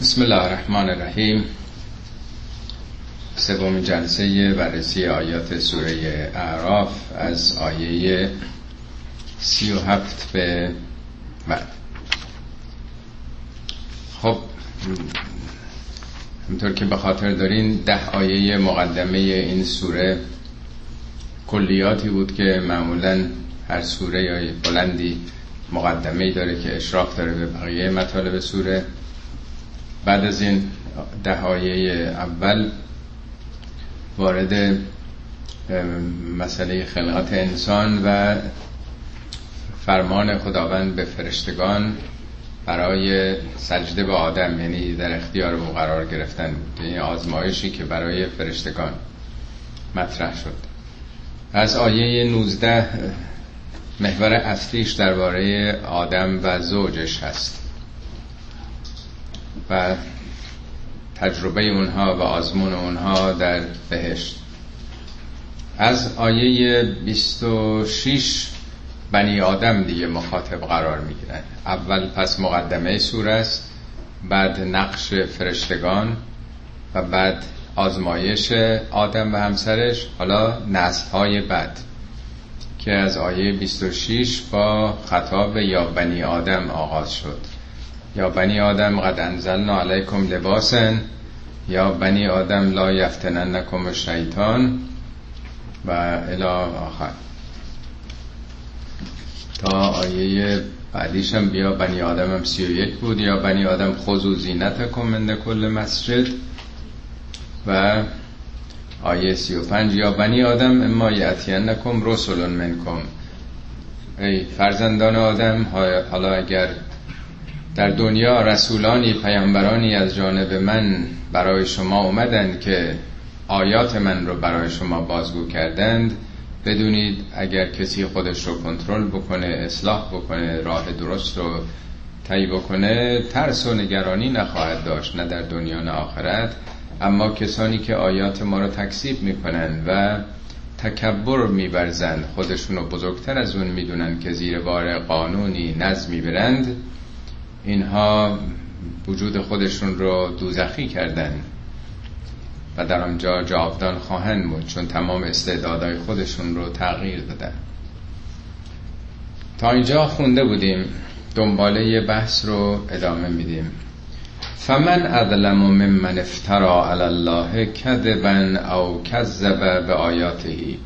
بسم الله الرحمن الرحیم سومین جلسه بررسی آیات سوره اعراف از آیه سی و هفت به بعد. خب همطور که به خاطر دارین ده آیه مقدمه این سوره کلیاتی بود که معمولا هر سوره یا بلندی مقدمه داره که اشراف داره به بقیه مطالب سوره. بعد از این دهایه اول وارد مسئله خلقت انسان و فرمان خداوند به فرشتگان برای سجده به آدم یعنی در اختیار او قرار گرفتن بود یعنی آزمایشی که برای فرشتگان مطرح شد. از آیه 19 محور اصلیش درباره آدم و زوجش هست. و تجربه اونها و آزمون اونها در بهشت. از آیه 26 بنی آدم دیگه مخاطب قرار می‌گیرن. اول پس مقدمه سور است بعد نقش فرشتگان و بعد آزمایش آدم و همسرش حالا نسل های بعد که از آیه 26 با خطاب یا بنی آدم آغاز شد. یا بنی آدم قد انزلنا علیکم لباسن یا بنی آدم لا یفتننکم شیطان و الی آخر. تا آیه بعدیش هم بیا بنی آدم هم سی و یک بود یا بنی آدم خضو زینت من کل مسجد. و آیه سی و پنج یا بنی آدم اما یعتینکم رسول منکم. ای فرزندان آدم حالا اگر در دنیا رسولانی پیامبرانی از جانب من برای شما اومدند که آیات من رو برای شما بازگو کردند. بدونید اگر کسی خودش رو کنترل بکنه اصلاح بکنه راه درست رو طی بکنه ترس و نگرانی نخواهد داشت نه در دنیا نه آخرت. اما کسانی که آیات ما رو تکسیب می‌کنن و تکبر میبرزن خودشون رو بزرگتر از اون می‌دونن که زیر بار قانونی نظمی برند. اینها وجود خودشون رو دوزخی کردن و در آنجا جاودان خواهند بود چون تمام استعدادهای خودشون رو تغییر دادن. تا اینجا خونده بودیم. دنباله یه بحث رو ادامه میدیم. فمن اظلم ممن افترا علی الله کذبا او کذب به آیاتهی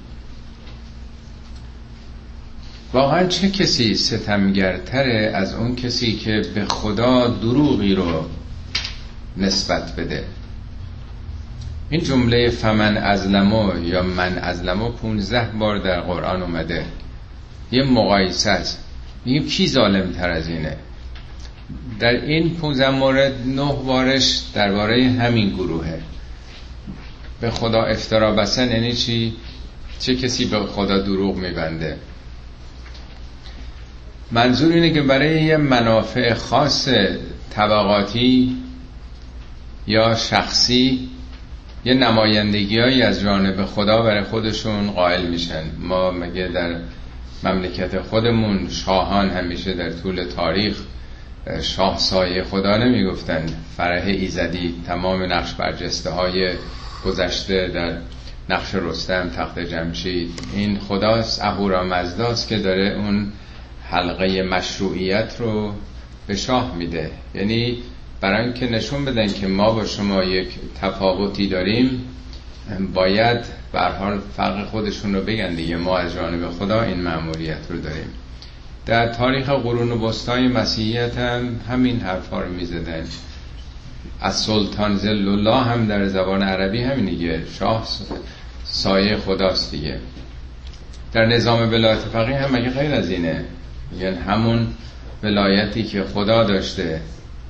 واقعا چه کسی ستمگرتره از اون کسی که به خدا دروغی رو نسبت بده؟ این جمله فمن ازلمو یا من ازلمو پونزده بار در قرآن اومده. یه مقایسه است. میگیم کی ظالم تر از اینه؟ در این پونزده مورد نه بارش درباره همین گروهه. به خدا افترا بسن یعنی چی؟ چه کسی به خدا دروغ میبنده؟ منظور اینه که برای یه منافع خاص طبقاتی یا شخصی یه نمایندگی هایی از جانب خدا برای خودشون قائل میشن. ما مگه در مملکت خودمون شاهان همیشه در طول تاریخ شاه سایه خدا نمی‌گفتن. فرح ایزدی تمام نقش برجسته های گذشته در نقش رستم تخت جمشید. این خداست اهورا مزداست که داره اون حلقه مشروعیت رو به شاه میده. یعنی برای اینکه نشون بدن که ما با شما یک تفاوتی داریم باید به حال فرق خودشون رو بگن دیگه. ما از جانب خدا این مأموریت رو داریم. در تاریخ قرون وسطای مسیحیت هم همین حرفا رو می‌زدن. از سلطان زل الله هم در زبان عربی همین دیگه. شاه سایه خداست دیگه. در نظام ولایت فقیه هم مگه غیر از اینه؟ یعنی همون ولایتی که خدا داشته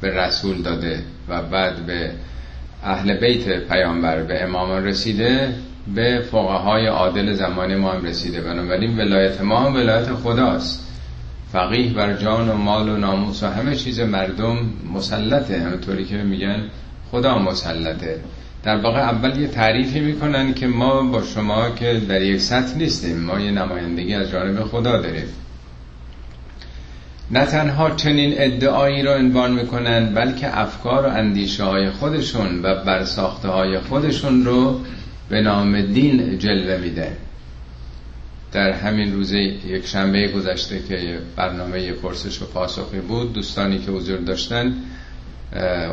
به رسول داده و بعد به اهل بیت پیامبر به امامان رسیده به فقهای عادل زمان ما هم رسیده. بنابراین ولایت ما هم ولایت خداست. فقیه بر جان و مال و ناموس و همه چیز مردم مسلطه. همطوری که میگن خدا مسلطه. در واقع اول یه تعریفی می‌کنن که ما با شما که در یک سطح نیستیم ما یه نمایندگی از جانب خدا داریم. نه تنها چنین ادعایی را عنوان می‌کنن بلکه افکار و اندیشه های خودشون و برساخته های خودشون رو به نام دین جلوه میده. در همین روز یک شنبه گذشته که برنامه پرسش و پاسخی بود دوستانی که حضور داشتن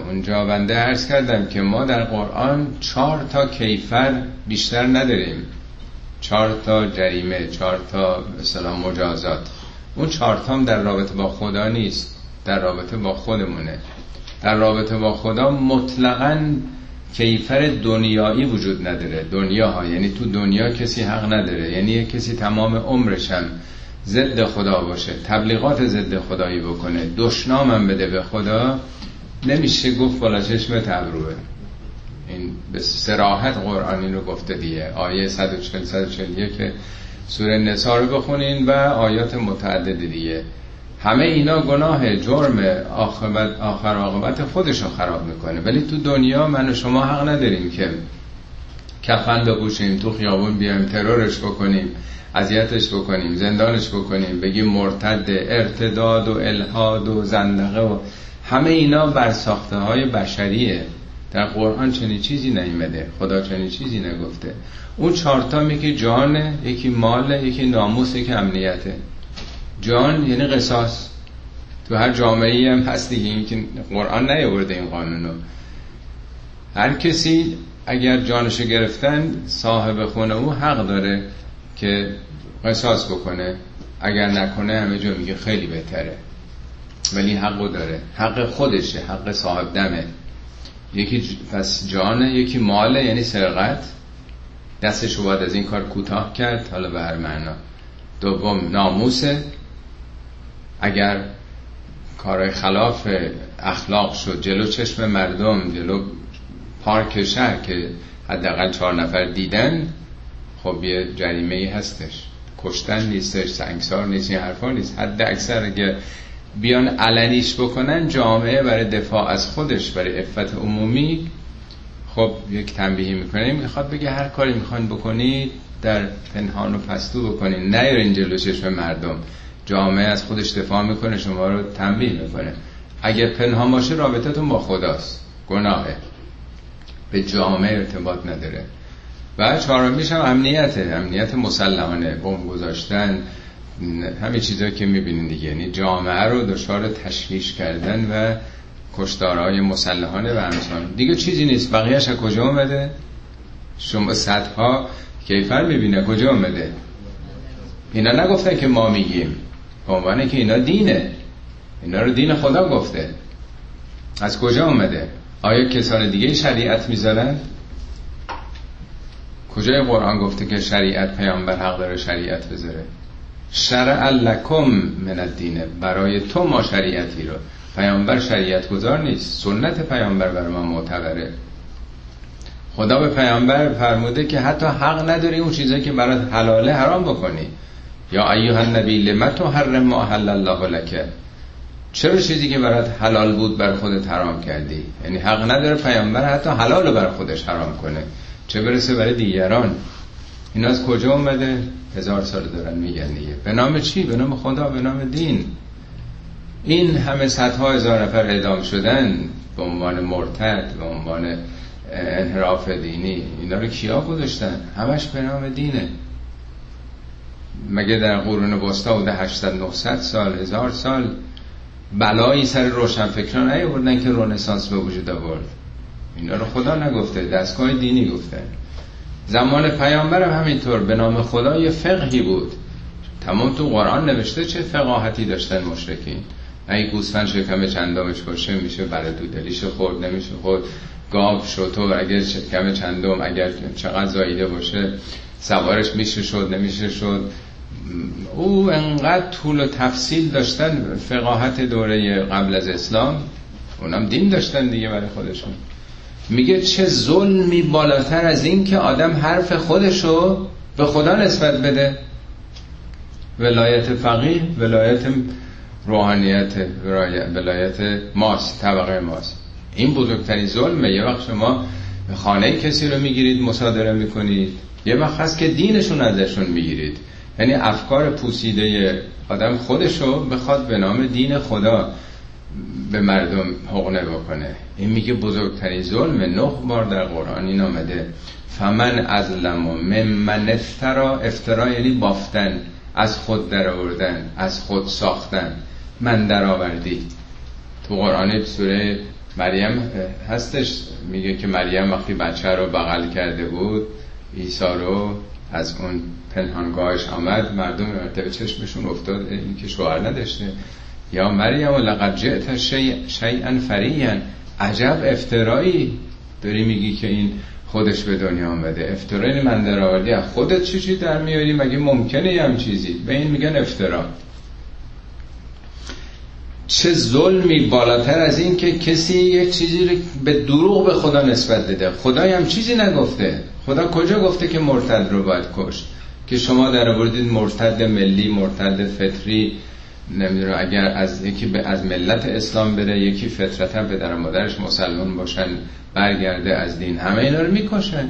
اونجا بنده عرض کردم که ما در قرآن چهار تا کیفر بیشتر نداریم. چهار تا جریمه چهار تا مثلا مجازات. اون چهار هم در رابطه با خدا نیست در رابطه با خودمونه. در رابطه با خدا مطلقا کیفر دنیایی وجود نداره دنیا ها یعنی تو دنیا کسی حق نداره یعنی کسی تمام عمرش هم ضد خدا باشه تبلیغات ضد خدایی بکنه دشنامم بده به خدا نمیشه گفت بالا چشم تبروه این به سراحت قرآنی رو گفته دیگه. آیه 140 141 که سوره نسا رو بخونین و آیات متعدد دیگه. همه اینا گناه جرم آخر, آخر عاقبت خودش رو خراب می‌کنه. ولی تو دنیا من و شما حق نداریم که کفن بپوشیم تو خیابون بیایم ترورش بکنیم اذیتش بکنیم زندانش بکنیم بگیم مرتد ارتداد و الهاد و زندقه و همه اینا بر ساخته های بشریه. در قرآن چنین چیزی نیمده خدا چنین چیزی نگفته. اون چهارتا میگه جان یکی مال یکی ناموس یکی امنیته. جان یعنی قصاص. تو هر جامعه هم هست دیگه این که قرآن نیاورده این قانونو هر کسی اگر جانشو گرفتن صاحب خونه او حق داره که قصاص بکنه. اگر نکنه همه جا میگه خیلی بهتره. ولی حقو داره. حق خودشه حق صاحب دمه. یکی پس جانه یکی ماله یعنی سرقت. دستش رو از این کار کوتاه کرد حالا به هر معنا. دوم ناموسه. اگر کارهای خلاف اخلاق شد جلو چشم مردم جلو پارک شهر که حداقل چهار نفر دیدن خب یه جریمه ای هستش. کشتن نیستش سنگسار نیست این حرفا نیست. حد اکثر اگه بیان علنیش بکنن جامعه برای دفاع از خودش برای افت عمومی. خب یک تنبیهی می‌کنه می‌خواد بگه هر کاری می‌خواین بکنید در پنهان و پستو بکنید نیارین جلو چشم مردم. جامعه از خودش دفاع می‌کنه شما رو تنبیه می‌کنه. اگه پنهان باشه رابطتون با خداست. گناهه. به جامعه ارتباط نداره. و چهارمیش هم امنیته. امنیت مسلمانه بمب گذاشتن همه چیزایی که می‌بینید دیگه. یعنی جامعه رو دچار تشویش کردن و کشتارهای مسلحانه و همسان دیگه چیزی نیست. بقیهش از کجا اومده؟ شما صدها کیفر می‌بینه. کجا اومده؟ اینا نگفتن که ما میگیم. به عنوانه که اینا دینه. اینا رو دین خدا گفته. از کجا اومده؟ آیا کسان دیگه شریعت می‌ذارن؟ کجای قرآن گفته که شریعت پیامبر حق داره شریعت بذاره؟ شرع لکم من الدینه برای تو ما شریعتی رو پیامبر شریعت گذار نیست سنت پیامبر بر ما معتبره. خدا به پیامبر فرموده که حتی حق نداری اون چیزایی که برات حلاله حرام بکنی. یا ایها النبی لما تحرم ما حل الله لك چرا چیزی که برات حلال بود بر خودت حرام کردی؟ یعنی حق نداره پیامبر حتی حلال بر خودش حرام کنه. چه برسه برای دیگران؟ این از کجا اومده؟ هزار سال دارن میگن دیگه. به نام چی؟ به نام خدا به نام دین. این همه صدها هزار نفر اعدام شدن به عنوان مرتد به عنوان انحراف دینی. اینا رو کیا گذاشتن؟ همش به نام دینه. مگه در قرون وسطا بوده 800 900 سال هزار سال؟ بلایی سر روشنفکران نیاوردن که رنسانس به وجود آورد. اینا رو خدا نگفته دستگاه دینی گفته. زمان پیامبر هم همینطور. به نام خدا یه فقهی بود. تمام تو قرآن نوشته چه فقاهتی داشتن مشرکین. اگه گوسفند شکم چندمش باشه میشه برای دودلیش خورد نمیشه خورد. گاو شطور اگر شکم چندم اگر چقدر زاییده باشه سوارش میشه شد نمیشه شد. او انقدر طول و تفصیل داشتن فقاهت دوره قبل از اسلام. اونم دین داشتن دیگه برای خودشون. میگه چه ظلمی بالاتر از این که آدم حرف خودشو به خدا نسبت بده. ولایت فقیه ولایت روحانیت ولایت ماست طبقه ماست. این بزرگترین ظلمه. یه وقت شما خانه کسی رو می‌گیرید مصادره می‌کنید. یه وقت هست که دینشون ازشون می‌گیرید. یعنی افکار پوسیده آدم خودشو بخواد به نام دین خدا. به مردم حقنه بکنه این میگه بزرگترین ظلم نه بار در قرآن این آمده. فمن ازلم و من افترا. افترا یعنی بافتن. از خود در آوردن از خود ساختن. من در آوردی تو قرآن سوره مریم هستش. میگه که مریم وقتی بچه رو بغل کرده بود عیسی رو از اون پنهانگاهش آمد. مردم مرتبه چشمشون افتاد. این که شوهر نداشته. یا مریم و لقد جئت شیئا فریا عجب افترایی. داری میگی که این خودش به دنیا آمده. افترایی من در آوردی خودت چی چی در میاری؟ مگه ممکنه هم چیزی؟ به این میگن افترا. چه ظلمی بالاتر از این که کسی یک چیزی رو به دروغ به خدا نسبت بده. خدای هم چیزی نگفته. خدا کجا گفته که مرتد رو باید کشت؟ که شما در آوردید مرتد ملی مرتد فطری نمی‌دونم اگر از یکی از ملت اسلام بره یکی فطرتا به در مادرش مسلمان باشن برگرده از دین همه اینا رو می‌کشن.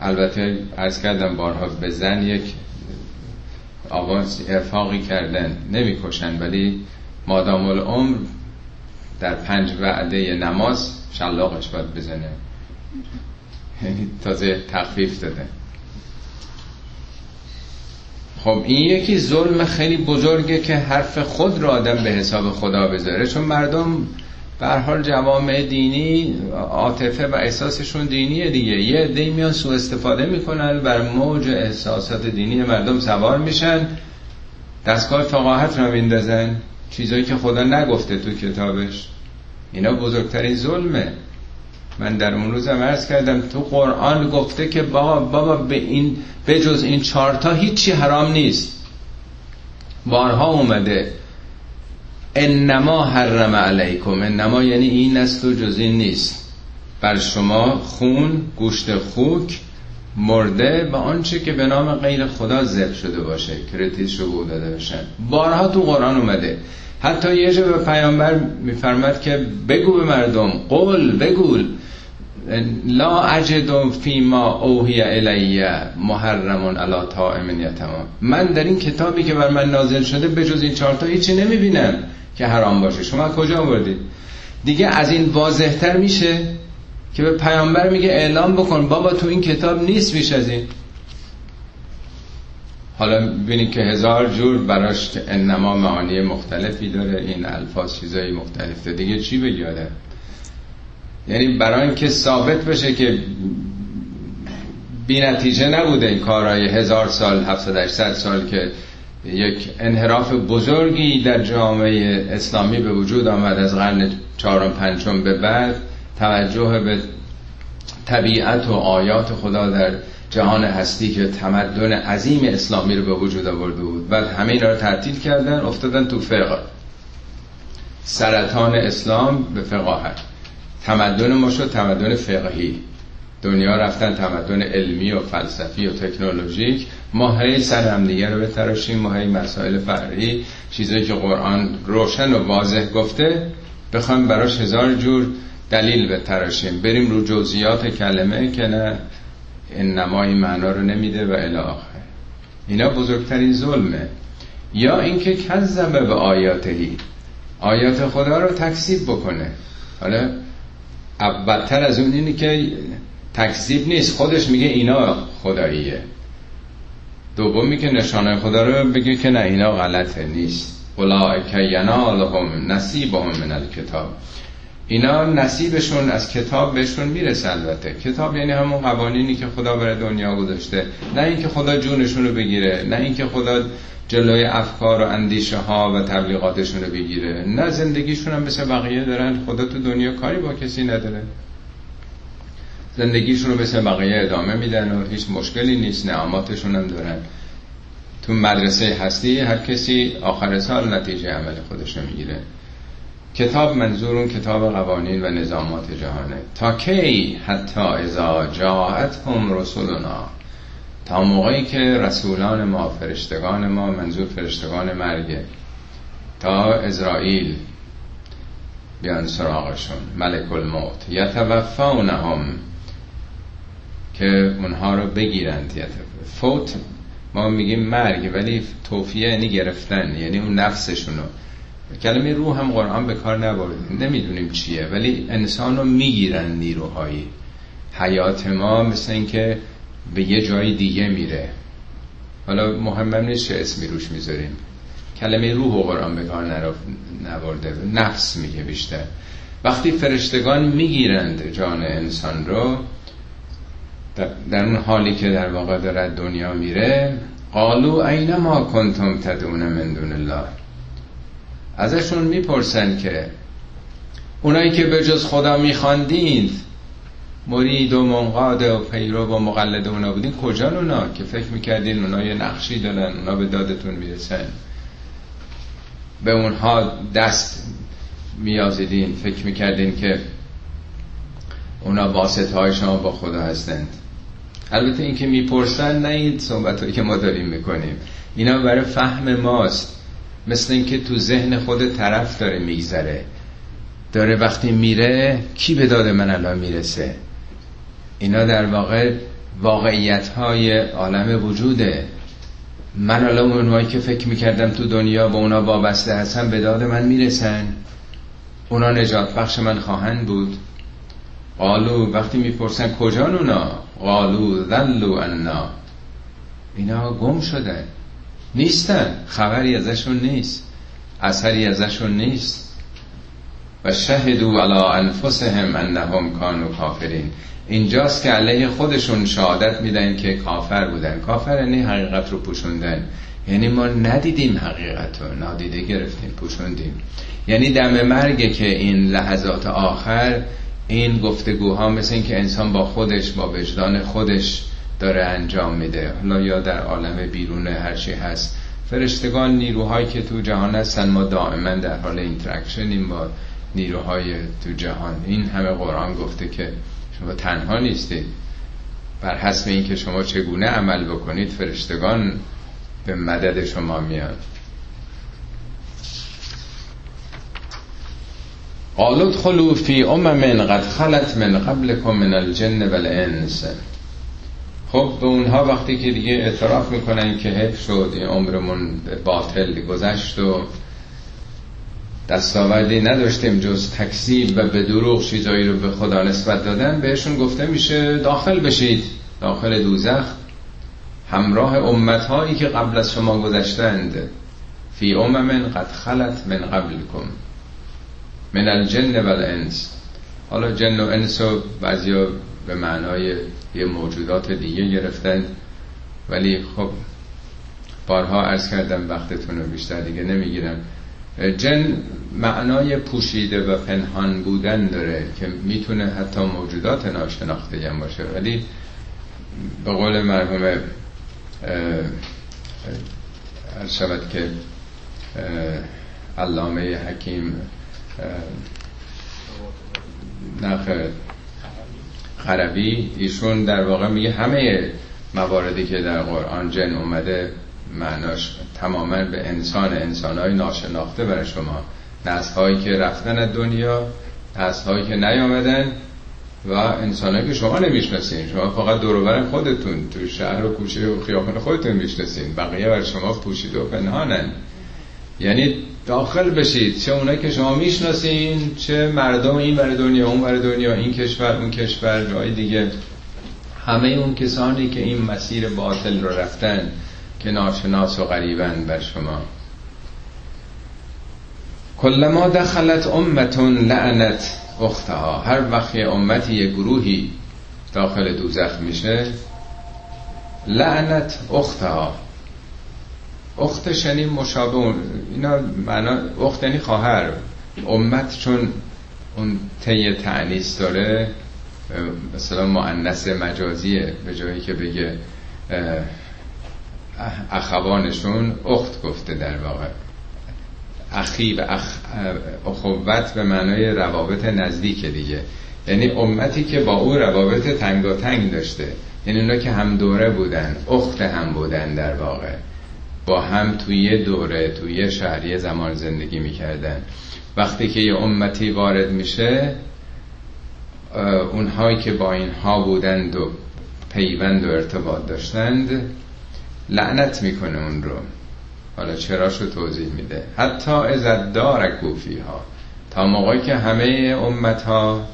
البته از کردم بارها به زن یک آواز ارفاقی کردن نمی‌کشن ولی مادام العمر در پنج وعده نماز شلاقش باید بزنه. یعنی تازه تخفیف داده. خب این یکی ظلم خیلی بزرگه که حرف خود را آدم به حساب خدا بذاره. چون مردم به حال جوامع دینی عاطفه و احساسشون دینیه دیگه. یه عده میان سوء استفاده می‌کنن بر موج احساسات دینی مردم سوار میشن. دستگاه فقاهت را میندازن. چیزایی که خدا نگفته تو کتابش. اینا بزرگترین ظلمه. من در اون روزم عرض کردم تو قرآن گفته که بابا, بابا به این به جز این چارتا هیچی حرام نیست. بارها اومده انما حرم علیکم. انما یعنی این است و جز این نیست. بر شما خون گوشت خوک مرده و آنچه که به نام غیر خدا ذبح شده باشه کرتیز شو داده باشن. بارها تو قرآن اومده. حتی یه جا به پیامبر میفرمد که بگو به مردم قول بگول لا اجد فیما اوهی الیه محرمون علی طائم یتما من در این کتابی که بر من نازل شده به جز این چهارتا هیچی نمی‌بینم که حرام باشه. شما کجا آوردید؟ دیگه از این واضحتر میشه که به پیامبر میگه اعلام بکن بابا تو این کتاب نیست بیش از این. حالا ببینید که هزار جور براش انما معانی مختلفی داره این الفاظ چیزایی مختلفه. دیگه چی بگیاده یعنی برای اینکه ثابت بشه که بی نتیجه نبوده این کارهای هزار سال 700 سال که یک انحراف بزرگی در جامعه اسلامی به وجود آمد از قرن چهارم پنجم به بعد توجه به طبیعت و آیات خدا در جهان هستی که تمدن عظیم اسلامی رو به وجود آورده بود. بعد همه اینا رو تعطیل کردن افتادن تو فقه. سرطان اسلام به فقاهت. تمدن ما شد تمدن فقهی. دنیا رفتن تمدن علمی و فلسفی و تکنولوژیک. ما هی سر هم دیگه رو بتراشیم ما هی مسائل فرعی چیزایی که قرآن روشن و واضح گفته بخوایم براش هزار جور دلیل بتراشیم. بریم رو جزئیات کلمه که نه این نمای معنا رو نمیده و الاخر اینا بزرگترین ظلمه. یا اینکه کذبه به آیاتهی. آیات خدا رو تکذیب بکنه. حالا بدتر از اون اینه که تکذیب نیست. خودش میگه اینا خداییه. دومی که نشانه خدا رو بگه که نه اینا غلطه نیست. اولئک ینالهم نصیبهم من الکتاب. اینا نصیبشون از کتاب بهشون می‌رسه البته. کتاب یعنی همون قوانینی که خدا برای دنیا گذاشته. نه اینکه خدا جونشون رو بگیره نه اینکه خدا جلوی افکار و اندیشه ها و تبلیغاتشون رو بگیره. نه زندگیشون هم مثل بقیه دارن. خدا تو دنیا کاری با کسی نداره. زندگیشون رو مثل بقیه ادامه میدن و هیچ مشکلی نیست نعماتشون هم دارن. تو مدرسه هستی هر کسی آخر سال نتیجه عمل خودش رو می‌گیره. کتاب منظور اون کتاب قوانین و نظامات جهانه. تا کی حتی ازا جاعت هم رسولنا تا موقعی که رسولان ما فرشتگان ما منظور فرشتگان مرگه تا ازرائیل بیان سراغشون. ملک الموت. یتوفونهم. که اونها رو بگیرند. فوت. ما میگیم مرگ ولی توفیه یعنی گرفتن. یعنی اون نفسشونو. کلمه روح هم قرآن به کار نبرد نمی‌دونیم چیه ولی انسان رو می‌گیرن نیروهایی. حیات ما مثل اینکه به یه جای دیگه میره. حالا مهمم نیست چه اسمی روش می‌ذاریم. کلمه روح و قرآن به کار نبرده. نفس میگه بیشتر. وقتی فرشتگان می‌گیرند جان انسان رو در اون حالی که در واقع دارد دنیا میره قالو این ما کنتم تدون من دون الله. ازشون می‌پرسن که اونایی که به جز خدا میخواندید مرید و منقاد و پیرو و مقلد اونا بودین کجا اونا که فکر می‌کردین اونا یه نقشی دارن اونا به دادتون می‌رسن؟ به اونها دست میازیدین فکر می‌کردین که اونا واسطه های شما با خدا هستند. البته این که می‌پرسن نه این صحبت که ما داریم می‌کنیم. اینا برای فهم ماست. مثل اینکه تو ذهن خود طرف داره میگذره. داره وقتی میره کی به داد من الان می‌رسه؟ اینا در واقع واقعیت های عالم وجوده. من الان اونهایی که فکر می‌کردم تو دنیا با اونا وابسته هستن به داد من می‌رسن. اونا نجات بخش من خواهند بود. قالو وقتی می‌پرسن کجا اونا؟ قالو ذلو انا اینا گم شدن. نیستن. خبری ازشون نیست. اثری ازشون نیست. و شهدو علی انفسهم انهم کانوا کافرین. اینجاست که علیه خودشون شهادت میدن که کافر بودن. کافر یعنی حقیقت رو پوشوندن. یعنی ما ندیدیم حقیقت رو. نادیده گرفتیم پوشوندیم. یعنی دم مرگه که این لحظات آخر این گفتگوها مثل این که انسان با خودش با وجدان خودش داره انجام میده. حالا یا در عالم بیرون هرچی هست. فرشتگان نیروهایی که تو جهان هستن ما دائما در حال interaction یم با نیروهای تو جهان. این همه قرآن گفته که شما تنها نیستید. بر حسب این که شما چگونه عمل بکنید فرشتگان به مدد شما میاد قالوا ادخلوا فی امم قد خلت من قبلكم من الجن والانس خب به اونها وقتی که دیگه اعتراف می‌کنن که حف شد این عمرمون باطل گذشت و دستاوردی نداشتیم جز تکذیب و به دروغ چیزایی رو به خدا نسبت دادن بهشون گفته میشه داخل بشید داخل دوزخ. همراه امت هایی که قبل از شما گذشتند. فی امم قد خلت من قبلکم من الجن و الانس حالا جن و انس و بعضی به معنای یه موجودات دیگه گرفتن. ولی خب بارها عرض کردم وقتتون رو بیشتر دیگه نمی‌گیرم. جن معنای پوشیده و پنهان بودن داره که می‌تونه حتی موجودات ناشناخته هم باشه. ولی به قول مرحوم شود که علامه حکیم نخ خربی ایشون در واقع میگه همه مواردی که در قرآن جن اومده معناش تماما به انسان انسانهای ناشناخته برای شما. نسل هایی که رفتن از دنیا نسل هایی که نیامدن و انسانهایی که شما نمی‌شناسین. شما فقط دوروبر خودتون تو شهر و کوچه و خیابان خودتون می‌شناسین. بقیه بر شما پوشیده و پنهانن. یعنی داخل بشید. چه اونایی که شما می‌شناسین چه مردم این بر دنیا اون بر دنیا این کشور اون کشور جای دیگه. همه اون کسانی که این مسیر باطل رو رفتن که ناشناس و غریبن بر شما. کلما دخلت امتون لعنت اختها. هر وقت امتی یه گروهی داخل دوزخ میشه لعنت اختها. اختش یعنی مشابه اینا معنا اخت یعنی خواهر. امت چون اون طی تعنیس داره مثلا معنس مجازیه به جایی که بگه اخوانشون اخت گفته در واقع. اخی و اخ... اخوت به معنای روابط نزدیک دیگه. یعنی امتی که با او روابط تنگ داشته. یعنی اونا که هم دوره بودن اخت هم بودن در واقع. با هم توی دوره توی شهری زمان زندگی می‌کردن. وقتی که یه امتی وارد میشه اونهایی که با اینها بودند و پیوند و ارتباط داشتند لعنت می‌کنه اون رو. حالا چراشو توضیح میده. حتی از دار گوفی ها تا موقعی که همه امت ها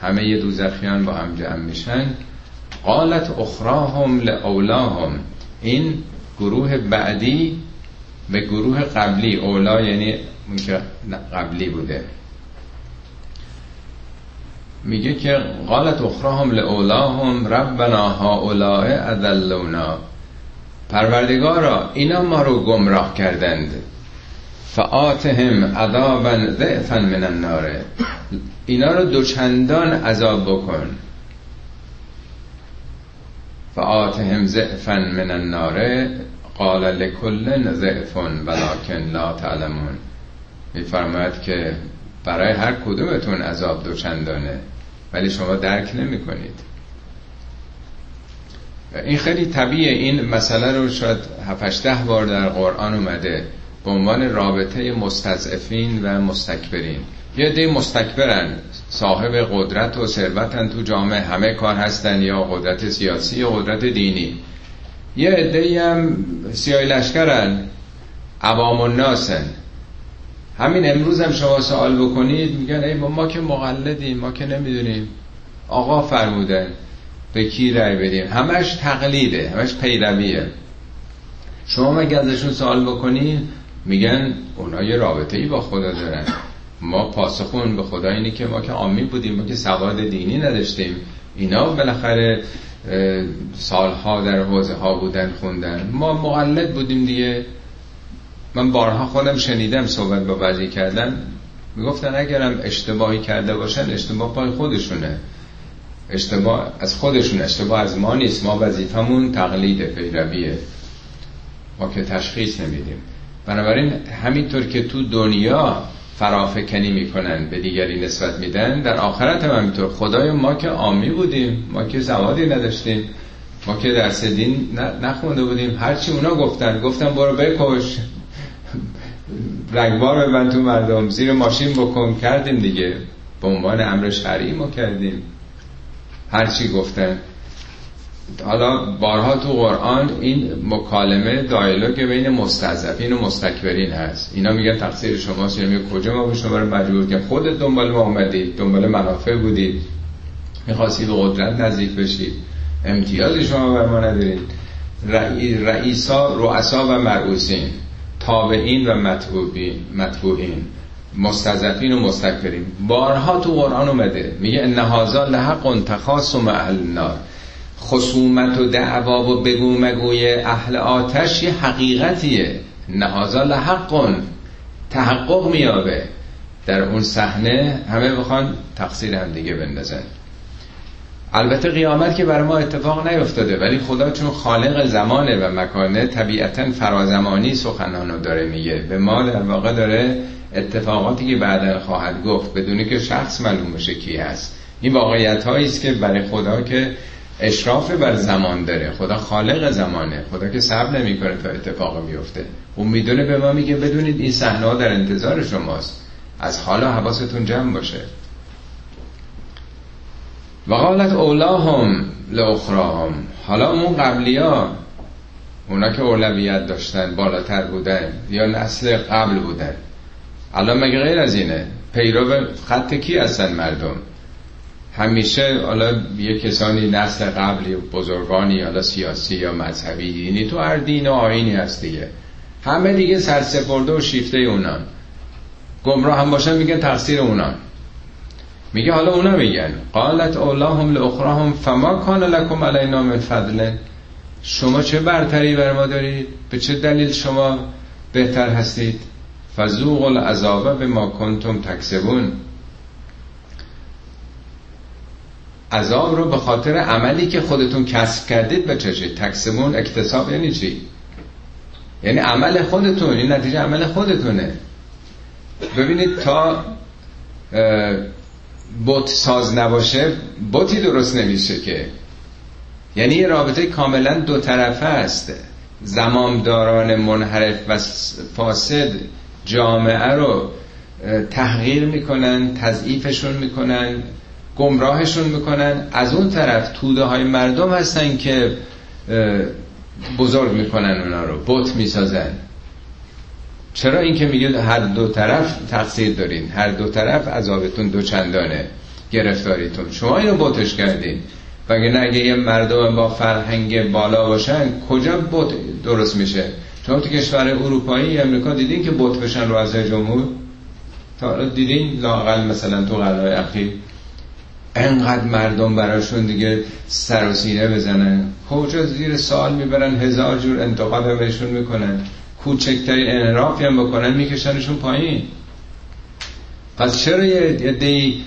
همه دوزخیان با هم جمع میشن قالت اخراهم لاولاهم این گروه بعدی به گروه قبلی اولا یعنی اون قبلی بوده. میگه که قالت اخراهم لاولاهم ربنا هؤلاء ادلونا پروردگارا اینا ما رو گمراه کردند. فآتهم عذابا ضعفا من النار. اینا رو دوچندان عذاب بکن. فآتهم ضعفا من النار قال لکل ضعف ولکن لا تعلمون. میفرماید که برای هر کدومتون عذاب دوچندانه ولی شما درک نمی کنید این خیلی طبیعه این مسئله رو شاید 7 ده بار در قرآن اومده به عنوان رابطه مستضعفین و مستکبرین. یه عده مستکبرن. صاحب قدرت و ثروتن تو جامعه. همه کار هستن یا قدرت سیاسی یا قدرت دینی. یه عده هم سیای لشکرن عوام الناسن. همین امروز هم شما سوال بکنید میگن ای ما که مقلدیم ما که نمی‌دونیم. آقا فرمودن به کی رأی بدیم؟ همش تقلیده همش پیرویه. شما مگه ازشون سوال بکنید میگن اونا یه رابطه ای با خدا دارن. ما پاسخون به خدا اینه که ما که آمی بودیم ما که سواد دینی نداشتیم. اینا بالاخره سالها در حوزه ها بودن خوندن. ما مقلد بودیم دیگه. من بارها خودم شنیدم صحبت با بعضی کردن. می‌گفتن اگرم اشتباهی کرده باشن اشتباه پای خودشونه. اشتباه از خودشون اشتباه از ما نیست. ما وظیفمون تقلید پیرویه. ما که تشخیص نمیدیم. بنابراین همینطور که تو دنیا فرافکنی می‌کنن به دیگری نسبت میدن. در آخرت هم همینطور. خدای ما که آمی بودیم ما که زوادی نداشتیم ما که درس دین نخونده بودیم. هرچی اونا گفتن گفتن برو بکش. رگبار ببند تو مردم زیر ماشین بکن. کردیم دیگه. به عنوان امر شرعی ما کردیم. هرچی گفتن. حالا بارها تو قرآن این مکالمه دایلوگ بین مستضعفین و مستکبرین هست. اینا میگن تقصیر شماست اینا میگن کجا ما به شما رو مجبور کردیم؟ خودت دنبال ما اومدید دنبال منافع بودید. می‌خواستی به قدرت نزدیک بشید امتیازی شما بر ما ندارید. رئیسا رؤسا و مرعوسین تابعین و مطبوعین مستضعفین و مستکبرین. بارها تو قرآن اومده. میگه ان هذا لحق تخاصم النار. خصومت و دعوا و بگو مگوی اهل آتش یه حقیقتیه. نهازا لحق تحقق میابه. در اون صحنه همه بخوان تقصیر هم دیگه بندازن. البته قیامت که بر ما اتفاق نیفتاده ولی خدا چون خالق زمانه و مکانه طبیعتا فرازمانی سخنانو داره میگه. به ما در واقع داره اتفاقاتی که بعدا خواهد گفت بدونی که شخص معلوم بشه کی هست. این واقعیت است که برای خدا که اشراف بر زمان داره. خدا خالق زمانه. خدا که صبر نمی‌کنه تا اتفاق بیفته. اون می‌دونه به ما میگه بدونید این صحنه در انتظار شماست. از حالا حواستون جمع باشه. و قالت اولاهم لاخراهم. حالا اون قبلی ها اونا که اولویت داشتن بالاتر بودن یا نسل قبل بودن. الان مگه غیر از اینه؟ پیرو خط کی هستن مردم؟ همیشه حالا یه کسانی نسل قبلی بزرگانی حالا سیاسی یا مذهبی دینی تو هر دین و آینی هست دیگه. همه دیگه سرسپرده و شیفته اونان. گمراه هم باشن میگن تقصیر اونان. میگه حالا اونا میگن. قالت اولاهم لاخراهم فما کان لکم علینا من فضل. شما چه برتری بر ما دارید؟ به چه دلیل شما بهتر هستید؟ فذوق العذاب به ما کنتم تکسبون عذاب رو به خاطر عملی که خودتون کسب کردید بچشید. تکسبون اکتساب یعنی چی؟ یعنی عمل خودتون این نتیجه عمل خودتونه. ببینید تا بوت ساز نباشه بوتی درست نمیشه که. یعنی یه رابطه کاملا دو طرفه است. زمامداران منحرف و فاسد جامعه رو تحقیر می‌کنن تضعیفشون می‌کنن. گمراهشون می‌کنن. از اون طرف توده های مردم هستن که بزرگ می‌کنن اونا رو بت می‌سازن. چرا اینکه میگه هر دو طرف تقصیر دارین؟ هر دو طرف عذابتون دو چندانه گرفتاریتون. شما اینو بوتش کردین. وگه اگه یه مردم با فرهنگ بالا باشن کجا بوت درست میشه؟ شما تو کشور اروپایی امریکا دیدین که بوت بشن رو از جمهور؟ تا دیدین لاقل مثلا تو قلعه اخیر؟ انقدر مردم براشون دیگه سر و سینه بزنن کجا زیر سال می‌برن هزار جور انتقاد بهشون می‌کنن. کوچکترین انرافی هم بکنن میکشنشون پایین. پس چرا یه دی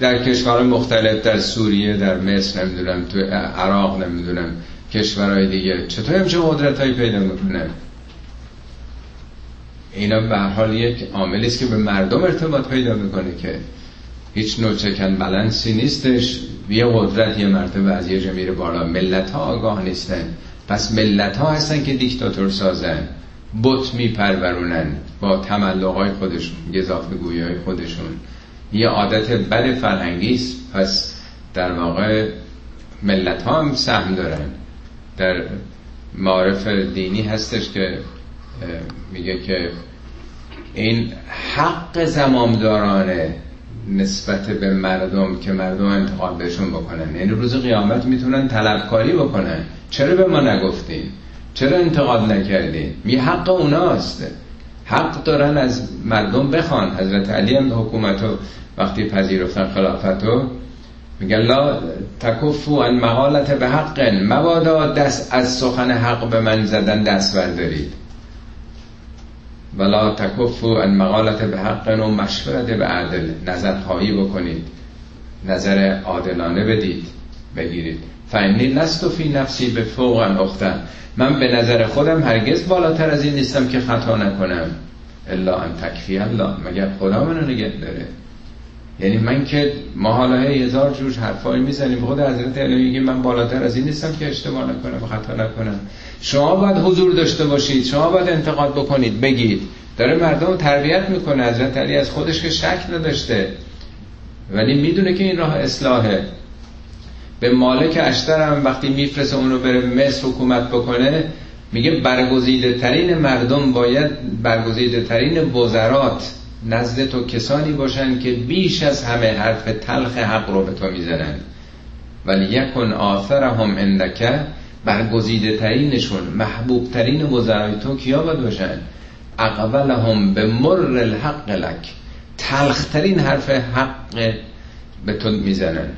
در کشور مختلف در سوریه در مصر نمی‌دونم تو عراق نمی‌دونم کشورهای دیگه چطور همچه قدرت هایی پیدا می‌کنن اینا به حال یک عاملی است که به مردم ارتباط پیدا می‌کنه که هیچ نوع چکن بلنسی نیستش. یه قدرت یه مرتبه از یه جمعیر بالا. ملت ها آگاه نیستن. پس ملت ها هستن که دیکتاتور سازن. بت میپرورونن با تملق های خودشون گذافه های خودشون. یه عادت بد فرهنگی است. پس در واقع ملت ها هم سهم دارن. در معارف دینی هستش که میگه که این حق زمامدارانه نسبت به مردم که مردم انتقاد بهشون بکنن. یعنی روز قیامت می‌تونن طلبکاری بکنن. چرا به ما نگفتین؟ چرا انتقاد نکردین؟ می حق اوناست. حق دارن از مردم بخوان. حضرت علی هم حکومت رو وقتی پذیرفتن خلافت رو میگن لا تکفو ان مقالت به حق مبادا دست از سخن حق به من زدن دست بردارید ولا تکفو ان مقالت به حق و مشورت به عدل. نظر خواهی بکنید. نظر عادلانه بدید. بگیرید. فعنی لست فی نفسی به فوق اختن من به نظر خودم هرگز بالاتر از این نیستم که خطا نکنم. الا ان تکفی الله. مگر خدا منو نگه داره؟ یعنی من که ما حالا هزار جور حرفایی می‌زنیم. خود حضرت علی میگه من بالاتر از این نیستم که اشتباه نکنم خطا نکنم. شما باید حضور داشته باشید شما باید انتقاد بکنید بگید. داره مردم تربیت می‌کنه حضرت علی از خودش که شک نداشته. ولی می‌دونه که این راه اصلاحه. به مالک اشتر هم وقتی میفرسه اونو بره مصر حکومت بکنه میگه برگزیده ترین مردم باید برگزیده ترین وزرات نزد تو کسانی باشن که بیش از همه حرف تلخ حق رو به تو می‌زنن. ولی یکن آثرهم اندکه برگزیده ترینشون محبوب ترین وزرای تو کیا باید باشن؟ اقبلهم به مر الحق لک. تلخترین حرف حق به تو می‌زنن.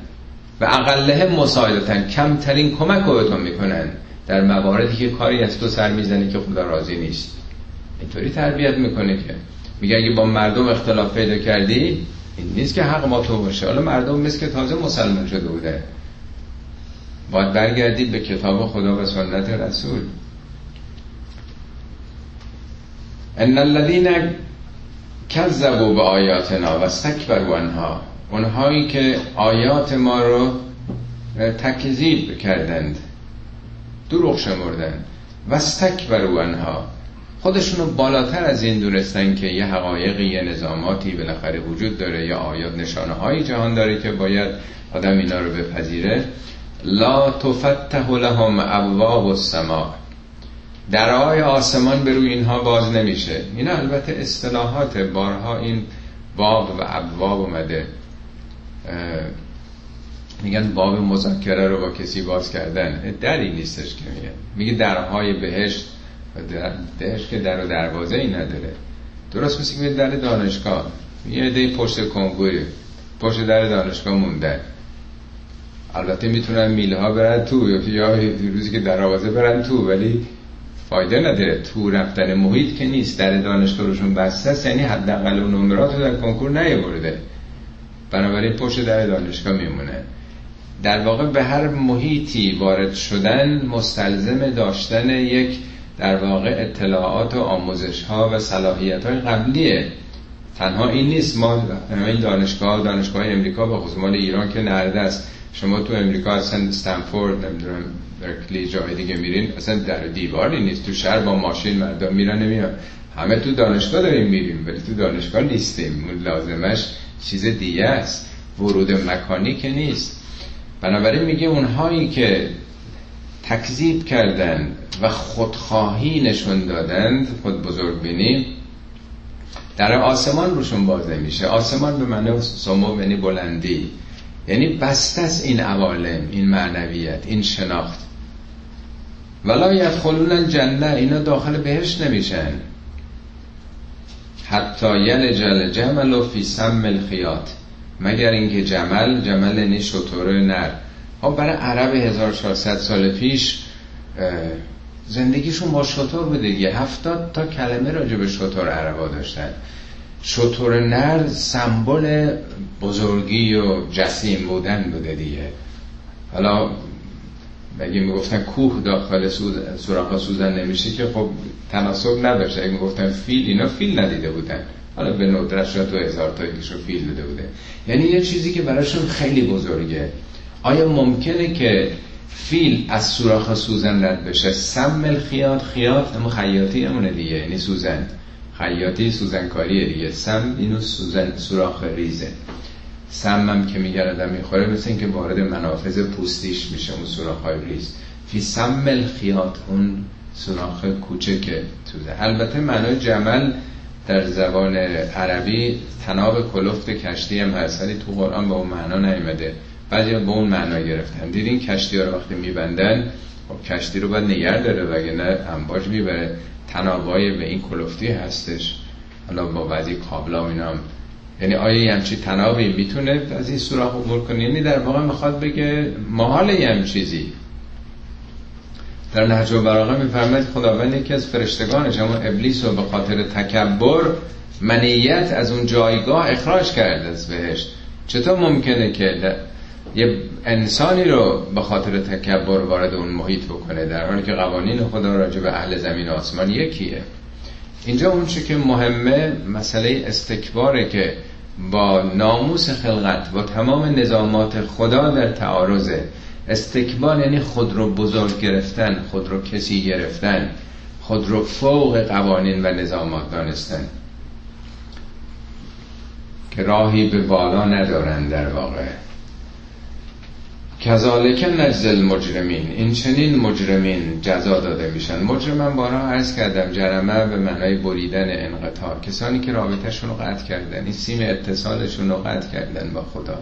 و اقله مساعدتن کمترین کمک رو به تو می‌کنن. در مواردی که کاری از تو سر می‌زنه که خدا راضی نیست. اینطوری تربیت می‌کنه که. میگه اگه با مردم اختلاف پیدا کردی این نیست که حق ما تو باشه. حالا مردم مثل که تازه مسلمان شده بوده. باید برگردید به کتاب خدا و سنت رسول. ان الذين كذبوا به آیاتنا و استکبروا عنها اونهایی که آیات ما رو تکذیب کردند دروغ شمردند. و استکبروا عنها خودشونو بالاتر از این دونستن که یه حقایقی یه نظاماتی بالاخره وجود داره یا آیات نشانه های جهان داره که باید آدم اینا رو بپذیره. لا تفتح لهم ابواب السماء. درهای آسمان به روی اینها باز نمیشه. اینا البته اصطلاحات بارها این باب و ابواب اومده. میگن باب مذاکره رو با کسی باز کردن. دری نیستش که میگه میگه درهای بهشت در که در و دروازه ای نداره. درست مثل در دانشگاه. یه عده پشت کنگوری پشت در دانشگاه مونده البته می‌تونن میله ها برن تو یا روزی که دروازه برن تو ولی فایده نداره. تو رفتن محیط که نیست در دانشگاه روشون بسته است یعنی حداقل اون نمرات رو در کنکور نیاورده. بنابراین پشت در دانشگاه میمونه. در واقع به هر محیطی وارد شدن مستلزم داشتن یک در واقع اطلاعات و آموزش ها و صلاحیت های قبلیه. تنها این نیست. ما این دانشگاه دانشگاه امریکا با خصوص ایران که نرده است شما تو امریکا اصلا استنفورد نمی‌دونم برکلی جای دیگه میرین اصلا در دیواری نیست. تو شهر با ماشین مردم میرن نمیان همه تو دانشگاه داریم میریم ولی تو دانشگاه نیستیم. لازمش چیز دیگه است. ورود مکانی که نیست. بنابراین میگه اونهایی که تکذیب کردن و خودخواهی نشون دادند خود بزرگ بینی در آسمان روشون باز نمیشه آسمان به معنی سمو یعنی بلندی. یعنی بسته است این عوالم این معنویت این شناخت. ولا یدخلون الجنه اینا داخل بهش نمیشن. حتی یل جمل و فی سم الخیات مگر اینکه جمل جمل یعنی شطور نر. ها خب برای عرب 1400 سال پیش زندگیشون با شطور بوده دیگه. هفتاد تا کلمه راجع به شطور عربا داشتن. شطور نر سمبل بزرگی و جسیم بودن بوده دیگه. حالا اگه می‌گفتن کوه داخل سوراخ سوزن نمیشه که خب تناسب نداشته اگه می‌گفتن فیل اینا فیل ندیده بودن. حالا به ندرت شد تو هزار تا فیل دیده بوده. یعنی یه چیزی که براشون خیلی بزرگه. آیا ممکنه که فیل از سوراخ سوزن رد بشه؟ سم الخیاط خیاط همون خیاطی همونه دیگه. یعنی سوزن. خیاطی سوزنکاریه دیگه. سم اینو سوزن سوراخ ریزه. سم که میگه آدم می‌خوره مثل اینکه وارد منافذ پوستیش میشه اون سوراخ های ریز. فی سم الخیاط اون سوراخ کوچکه سوزن البته معنای جمل در زبان عربی تناب کلفت کشتی هم هست ولی تو قرآن به اون معنا نیومده. بعضی به اون معنا گرفتن. دیدین کشتی ها رو وقتی میبندن خب کشتی رو باید نگر داره وگرنه امواج می‌بره. تنابای به این کلفتی هستش. حالا با بعضی کابلا و یعنی آیا یه همچی تنابی می‌تونه از این سوراخ عبور کنه؟ یعنی در واقع می‌خواد بگه محال یه چیزی. در نهج و براغه میفرماید خداوند یکی از فرشتگانش اما ابلیس رو به خاطر تکبر منیت از اون جایگاه اخراج کرده از بهشت. چطور ممکنه که یه انسانی رو به خاطر تکبر وارد اون محیط بکنه. در حالی که قوانین خدا راجع به اهل زمین و آسمان یکیه. اینجا اون که مهمه مسئله استکباره که با ناموس خلقت با تمام نظامات خدا در تعارضه. استکبار یعنی خود رو بزرگ گرفتن خود رو کسی گرفتن خود رو فوق قوانین و نظامات دانستن. که راهی به بالا ندارن در واقع. کذالک نجزل مجرمین این چنین مجرمین جزا داده میشن. مجرم بارها عرض کردم جرمه به معنای بریدن انقطاع. کسانی که رابطهشون رو قطع کردن این سیم اتصالشون رو قطع کردن با خدا.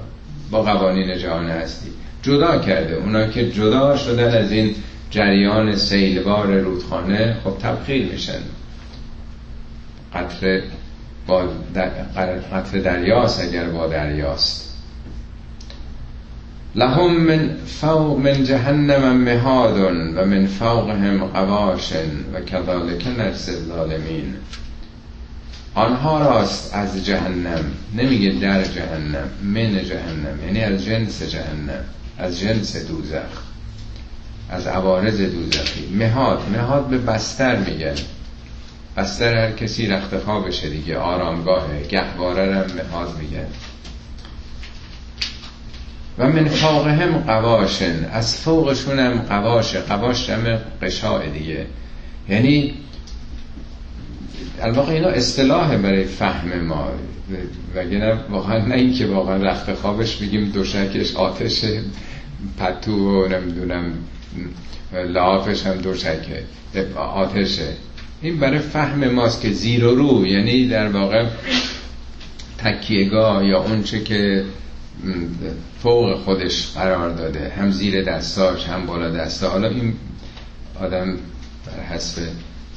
با قوانین جهان هستی. جدا کرده. اونا که جدا شدن از این جریان سیلوار رودخانه خب تبخیر میشن. قطر با قطر دریاست اگر با دریاست. لهم من فوق من جهنم مهاد و من فوقهم قواش و کذالک نجز الظالمین. آنها راست از جهنم نمیگه در جهنم من جهنم یعنی از جنس جهنم از جنس دوزخ از عوارض دوزخی. مهاد مهاد به بستر میگن بستر هر کسی رخت خوابشه دیگه آرامگاهه گهواره هم مهاد میگن و من فوقهم قواشن از فوقشون هم قواشه قواش هم قشاع دیگه. یعنی الواقع اینا اصطلاح برای فهم ما. وگرنه واقعا نه این که واقعا رخت خوابش بگیم دوشکش آتش پتو و نمی‌دونم لعافش هم دوشکه آتشه این برای فهم ماست که زیر و رو یعنی در واقع تکیهگاه یا اونچه که فوق خودش قرار داده. هم زیر دستاش هم بالا دستا. حالا این آدم بر حسب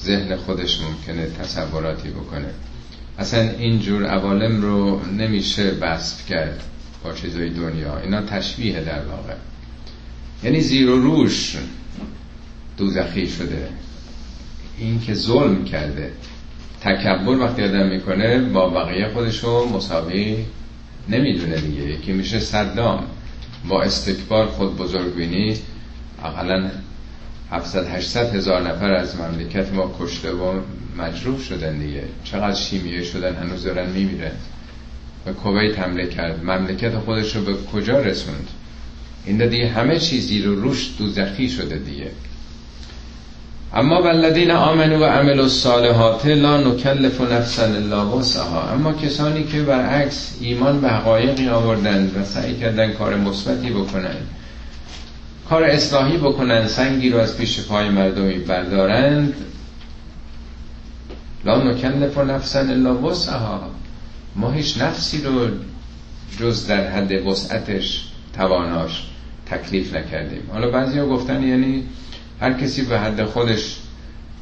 ذهن خودش ممکنه تصوراتی بکنه. اصلا این جور عوالم رو نمیشه بسط کرد با چیزای دنیا. اینا تشبیه در واقع. یعنی زیر و روش دوزخی شده. این که ظلم کرده. تکبر وقتی آدم می‌کنه با بقیه خودشو مساوی نمی‌دونه دیگه. یکی میشه صدام. با استکبار خود بزرگ بینی اقلا 700 800 هزار نفر از مملکت ما کشته و مجروح شدن دیگه. چقدر شیمیه شدن هنوز دارن میمیرن. به کویت حمله کرد. مملکت خودش رو به کجا رسوند؟ این دیگه همه چیزی رو روش دوزخی شده دیگه. اما والذین آمنوا و عملوا الصالحات لا نکلف نفسا الا وسعها. اما کسانی که برعکس ایمان به حقایقی آوردند و سعی کردن کار مثبتی بکنن کار اصلاحی بکنن سنگی رو از پیش پای مردمی بردارند لا نکلف نفسا الا وسعها. ما هیچ نفسی رو جز در حد وسعتش تواناش تکلیف نکردیم. حالا بعضی گفتن یعنی هر کسی به حد خودش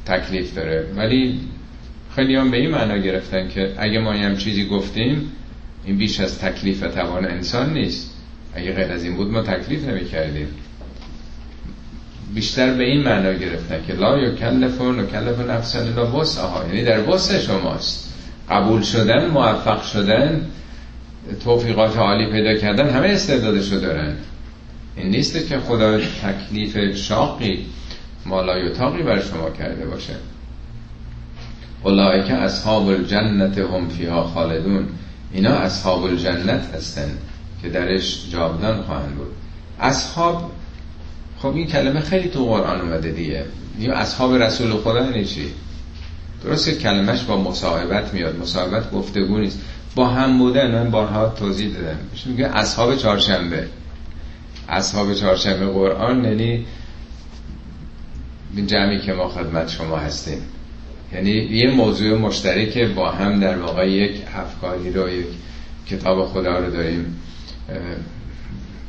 تکلیف داره. ولی خیلی هم به این معنا گرفتن که اگه ما هم چیزی گفتیم این بیش از تکلیف توان انسان نیست. اگه غیر از این بود ما تکلیف نمی کردیم بیشتر به این معنا گرفتن که لا یکلف و نکلف نفس الا وسعها. یعنی در وسع شماست. قبول شدن موفق شدن توفیقات عالی پیدا کردن همه استعدادشو دارن. این نیست که خدا تکلیف شاقی مالایتاقی بر شما کرده باشه. اولئک اصحاب الجنت هم فیها خالدون. اینا اصحاب الجنت هستن که درش جاودان خواهند بود. اصحاب خب این کلمه خیلی تو قرآن اومده دیگه. یا اصحاب رسول خدا یعنی چی؟ درسته کلمش با مصاحبت میاد. مصاحبت گفتگو نیست. با هم بودن من بارها توضیح دادم. میگه اصحاب چهارشنبه. اصحاب چهارشنبه قرآن یعنی جمعی که ما خدمت شما هستیم. یعنی یه موضوع مشترک با هم در واقع یک افکاری رو یک کتاب خدا رو داریم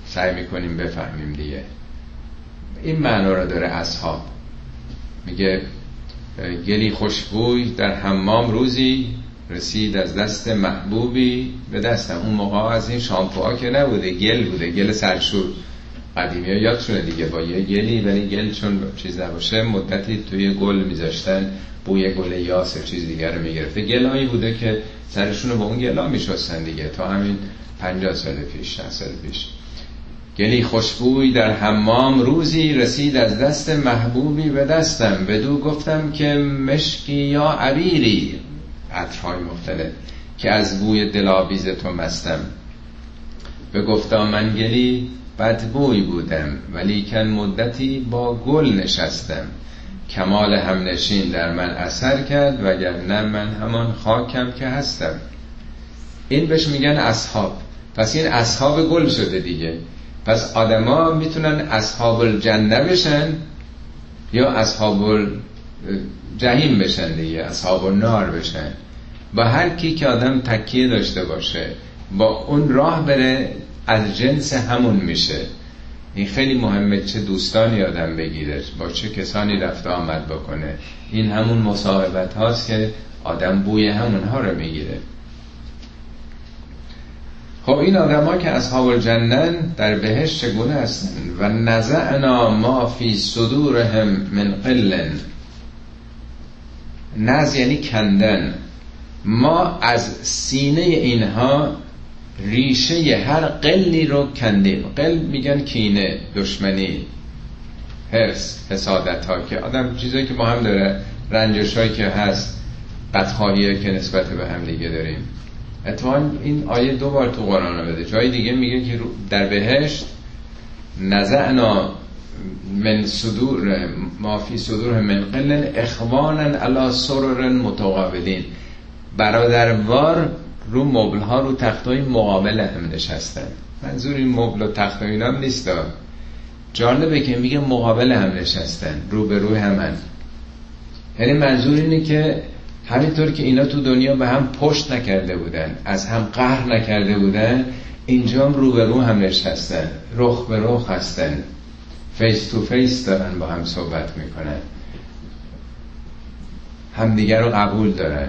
سعی می‌کنیم بفهمیم دیگه. این معنا رو داره اصحاب. میگه گلی خوشبوی در حمام روزی رسید از دست محبوبی به دستم. اون موقع از این شامپوها که نبوده گل بوده گل سرشور. قدیمی ها یادشونه دیگه با یه گلی ولی گل چون چیز نباشه مدتی توی گل میذاشتن بوی گل یاس چیز دیگر رو می‌گرفته. گلایی بوده که سرشون رو با اون گلا میشستن دیگه. تا همین پنجاه سال پیش سال پیش. گلی خوشبوی در حمام روزی رسید از دست محبوبی به دستم. بدو گفتم که مشکی یا عبیری عطرهای مختلف که از بوی دلاویز تو مستم. به گفتا من گلی بدبوی بودم ولی کن مدتی با گل نشستم. کمال همنشین در من اثر کرد وگرنه من همان خاکم که هستم. این بهش میگن اصحاب. پس این اصحاب گل شده دیگه. پس آدما می‌تونن اصحاب الجنه بشن یا اصحاب جهیم بشن دیگه اصحاب النار بشن. با هر کی که آدم تکیه داشته باشه با اون راه بره از جنس همون میشه. این خیلی مهمه چه دوستانی آدم بگیره با چه کسانی رفته آمد بکنه. این همون مصاحبت هاست که آدم بوی همون ها رو می‌گیره. خب این آدم ها که اصحاب الجنن در بهش چگونه هستن و نزعنا ما فی صدورهم من قلن. نز یعنی کندن. ما از سینه اینها ریشه هر قلی رو کندیم. قل میگن کینه دشمنی هرس حسادت ها که آدم چیزایی که ما هم داره رنجش هایی که هست بدخواهی که نسبت به هم دیگه داریم. اتفاقا این آیه دو بار تو قرآن بده. جای دیگه میگه که در بهشت نزعنا من صدور ما فی صدور من قلن اخوانا علی سرر متقابلین. برادروار رو مبل ها رو تخت های مقابل هم نشستن. منظور این مبل و تخت های هم نیست جالبه که میگه مقابل هم نشستن رو به روی همن یعنی منظور اینه که همینطور که اینا تو دنیا به هم پشت نکرده بودن از هم قهر نکرده بودن اینجا هم رو به رو هم نشستن رخ به رخ هستن. face to face دارن با هم صحبت می‌کنن. همدیگر رو قبول دارن.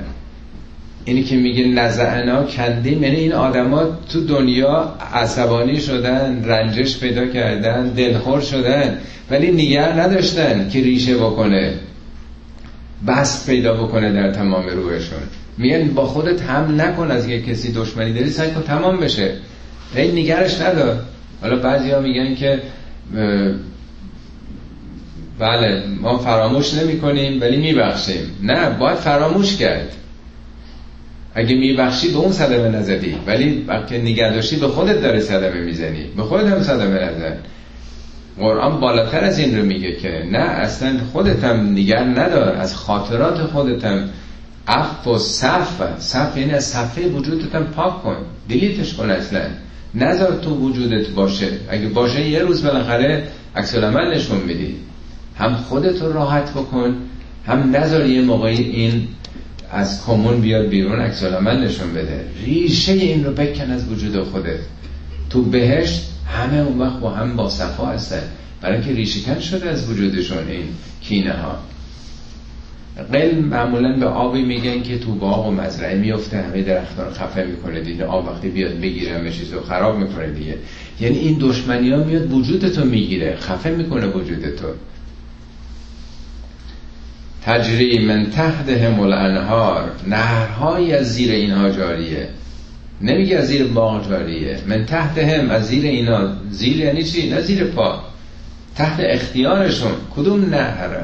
اینی که میگه نزعنا کندیم یعنی این آدما تو دنیا عصبانی شدن رنجش پیدا کردن دلخور شدن ولی نگر نداشتن که ریشه بکنه بست پیدا بکنه در تمام روحشون. میگن با خودت هم نکن از یه کسی دشمنی داری سعی کن تمام بشه. این نگرش ندار حالا بعضی ها میگن که بله ما فراموش نمی کنیم ولی میبخشیم. نه باید فراموش کرد. اگه میبخشی به اون صدمه نزدی ولی وقتی نگه داشتی به خودت داره صدمه می‌زنی. به خودت هم صدمه نزن. قرآن بالاتر از این رو میگه که نه اصلا خودتم نگر ندار. از خاطرات خودتم اف و صف صف یعنی از صفحه وجودتم پاک کن. دیلیتش کن اصلا. نظر تو وجودت باشه. اگه باشه یه روز بالاخره عکس العمل نشون میدی. هم خودت رو راحت بکن هم نظر یه موقعی این از کمون بیاد بیرون عکس العمل نشون بده. ریشه این رو بکن از وجود خودت. تو بهشت همه اون وقت با هم با صفا هستن. برای اینکه ریشه شده از وجودشون این کینه ها قل معمولا به آبی میگن که تو باغ و مزرعه میفته همه درختان خفه می‌کنه دیگه. آب وقتی بیاد بگیره چیز رو خراب می‌کنه دیگه. یعنی این دشمنی ها میاد وجودتو می‌گیره. خفه می‌کنه وجودتو. تجری من تحت همول انهار نهرهایی از زیر اینها جاریه. نمیگه از زیر باغ جاریه. من تحت هم از زیر اینا. زیر یعنی چی؟ نه زیر پا. تحت اختیارشون. کدوم نهره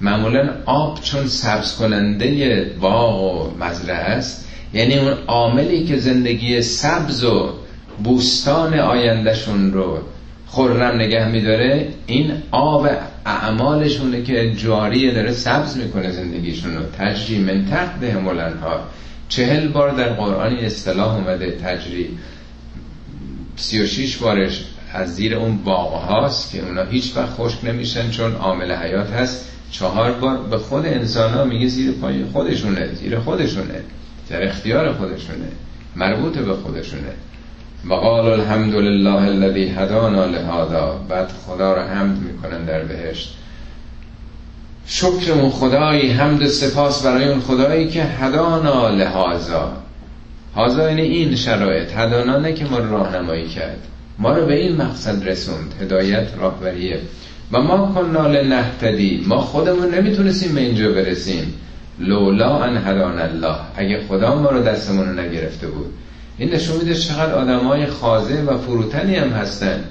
معمولا آب چون سبز کننده باغ و مزرعه است. یعنی اون عاملی که زندگی سبز و بوستان آیندهشون رو خرم نگه میداره این آب اعمالشونه که جاریه داره سبز می‌کنه زندگیشون رو. تجری من تحت ها چهل بار در قرآن اصطلاح اومده تجری. سی و شیش بارش از زیر اون باغ هاست که اونا هیچ وقت خشک نمیشن چون عامل حیات هست. چهار بار به خود انسان ها میگه زیر پای خودشونه زیر خودشونه در اختیار خودشونه مربوط به خودشونه. و قال الحمد لله الذي هدانا لهذا. بعد خدا رو حمد می‌کنن در بهشت. شکر اون خدایی حمد سپاس برای اون خدایی که هدانا لهذا. هازا یعنی این شرایط. هدانا نه که ما رو راهنمایی کرد. ما رو به این مقصد رسوند. هدایت راهبریه و ما کننا لنهتدی. ما خودمون نمی‌تونستیم به اینجا برسیم. لولا ان هدان الله. اگه خدا ما رو دستمون رو نگرفته بود. این نشون میده چقدر آدم های خازه و فروتنی هم هستن.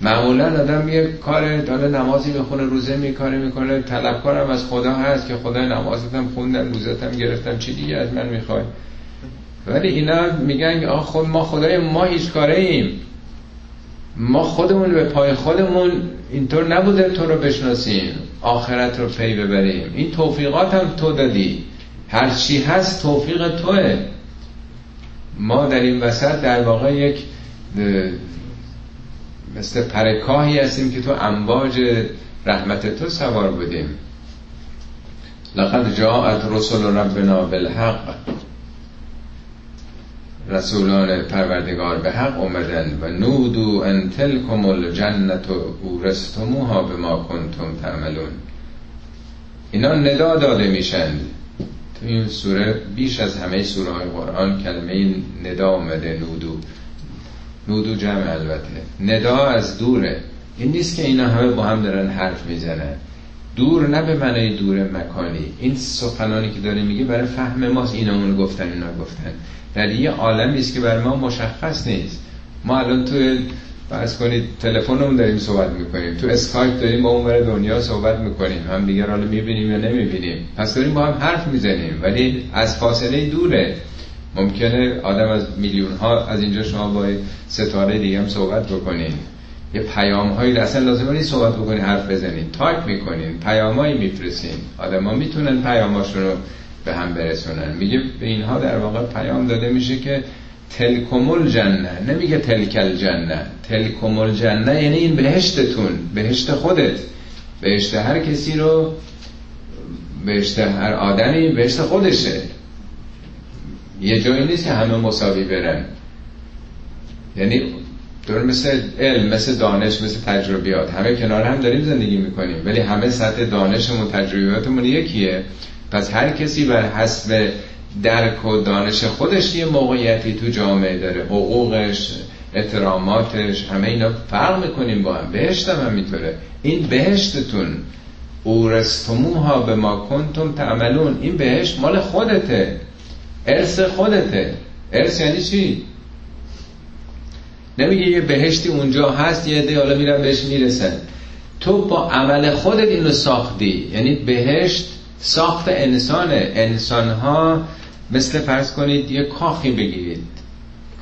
معمولا آدم یه کار داره نمازی می‌خونه روزه می‌کنه. می‌کنه طلبکارم از خدا هست که خدا نمازتم خوندم روزتم گرفتم چی دیگه از من می‌خوای؟ ولی اینا میگن آخ خود ما خدای ما هیچ کاره ایم ما خودمون به پای خودمون اینطور نبوده تو رو بشناسیم آخرت رو پی ببریم. این توفیقات هم تو دادی. هر چی هست توفیق توه. ما در این وسط در واقع یک مثل پرکاهی هستیم که تو امواج رحمت تو سوار بودیم. لقد جاءت رسول ربنا بالحق. رسولان پروردگار به حق اومدن و نودو ان تلکم الجنت اورستموها به ما کنتم تعملون. اینا ندا داده میشن. تو این سوره بیش از همه سوره های قرآن کلمه ندا اومده نودو. نودو جمع البته. ندا از دوره. این نیست که اینا همه با هم دارن حرف می‌زنن. دور نه به معنی دور مکانی. این سخنانی که داره میگه برای فهم ماست. اینا اون گفتن اینا گفتن. در یه عالمی است که برای ما مشخص نیست. ما الان تو فرض کنید تلفنمون داریم صحبت می‌کنیم. تو اسکایپ داریم با اون دنیا صحبت می‌کنیم. هم دیگر حالا می‌بینیم یا نمی‌بینیم. پس داریم با هم حرف می‌زنیم. ولی از فاصله دوره. ممکنه آدم از میلیون ها از اینجا شما با ستاره دیگه هم صحبت بکنیم یه پیام هایی اصلا لازم نیست صحبت بکنین حرف بزنین. تایپ می‌کنین. پیامایی میفرستین. آدم ها می‌تونن پیاماشون رو به هم برسونن. میگه به اینها در واقع پیام داده میشه که تلکمل جنه. نمیگه تلکل جنه. تلکمل جنه یعنی این بهشتتون بهشت خودت. بهشت هر کسی رو بهشت هر آدمی بهشت خودشه. یه جایی نیست که همه مساوی برن. یعنی دور مثل علم مثل دانش مثل تجربیات. همه کنار هم داریم زندگی می‌کنیم. ولی همه سطح دانشمون تجربیاتمون یکیه. پس هر کسی بر حسب درک و دانش خودش یه موقعیتی تو جامعه داره. حقوقش احتراماتش همه اینا فرق می‌کنیم با هم. بهشت هم می‌تونه. این بهشتتون. اورستموها به ما کنتم تعملون. این بهشت مال خودته. ارث خودته. ارث یعنی چی؟ نمیگه یه بهشتی اونجا هست یه عده حالا میرن بهش می‌رسن. تو با عمل خودت اینو ساختی. یعنی بهشت ساخت انسانه. انسان ها مثل فرض کنید یه کاخی بگیرید.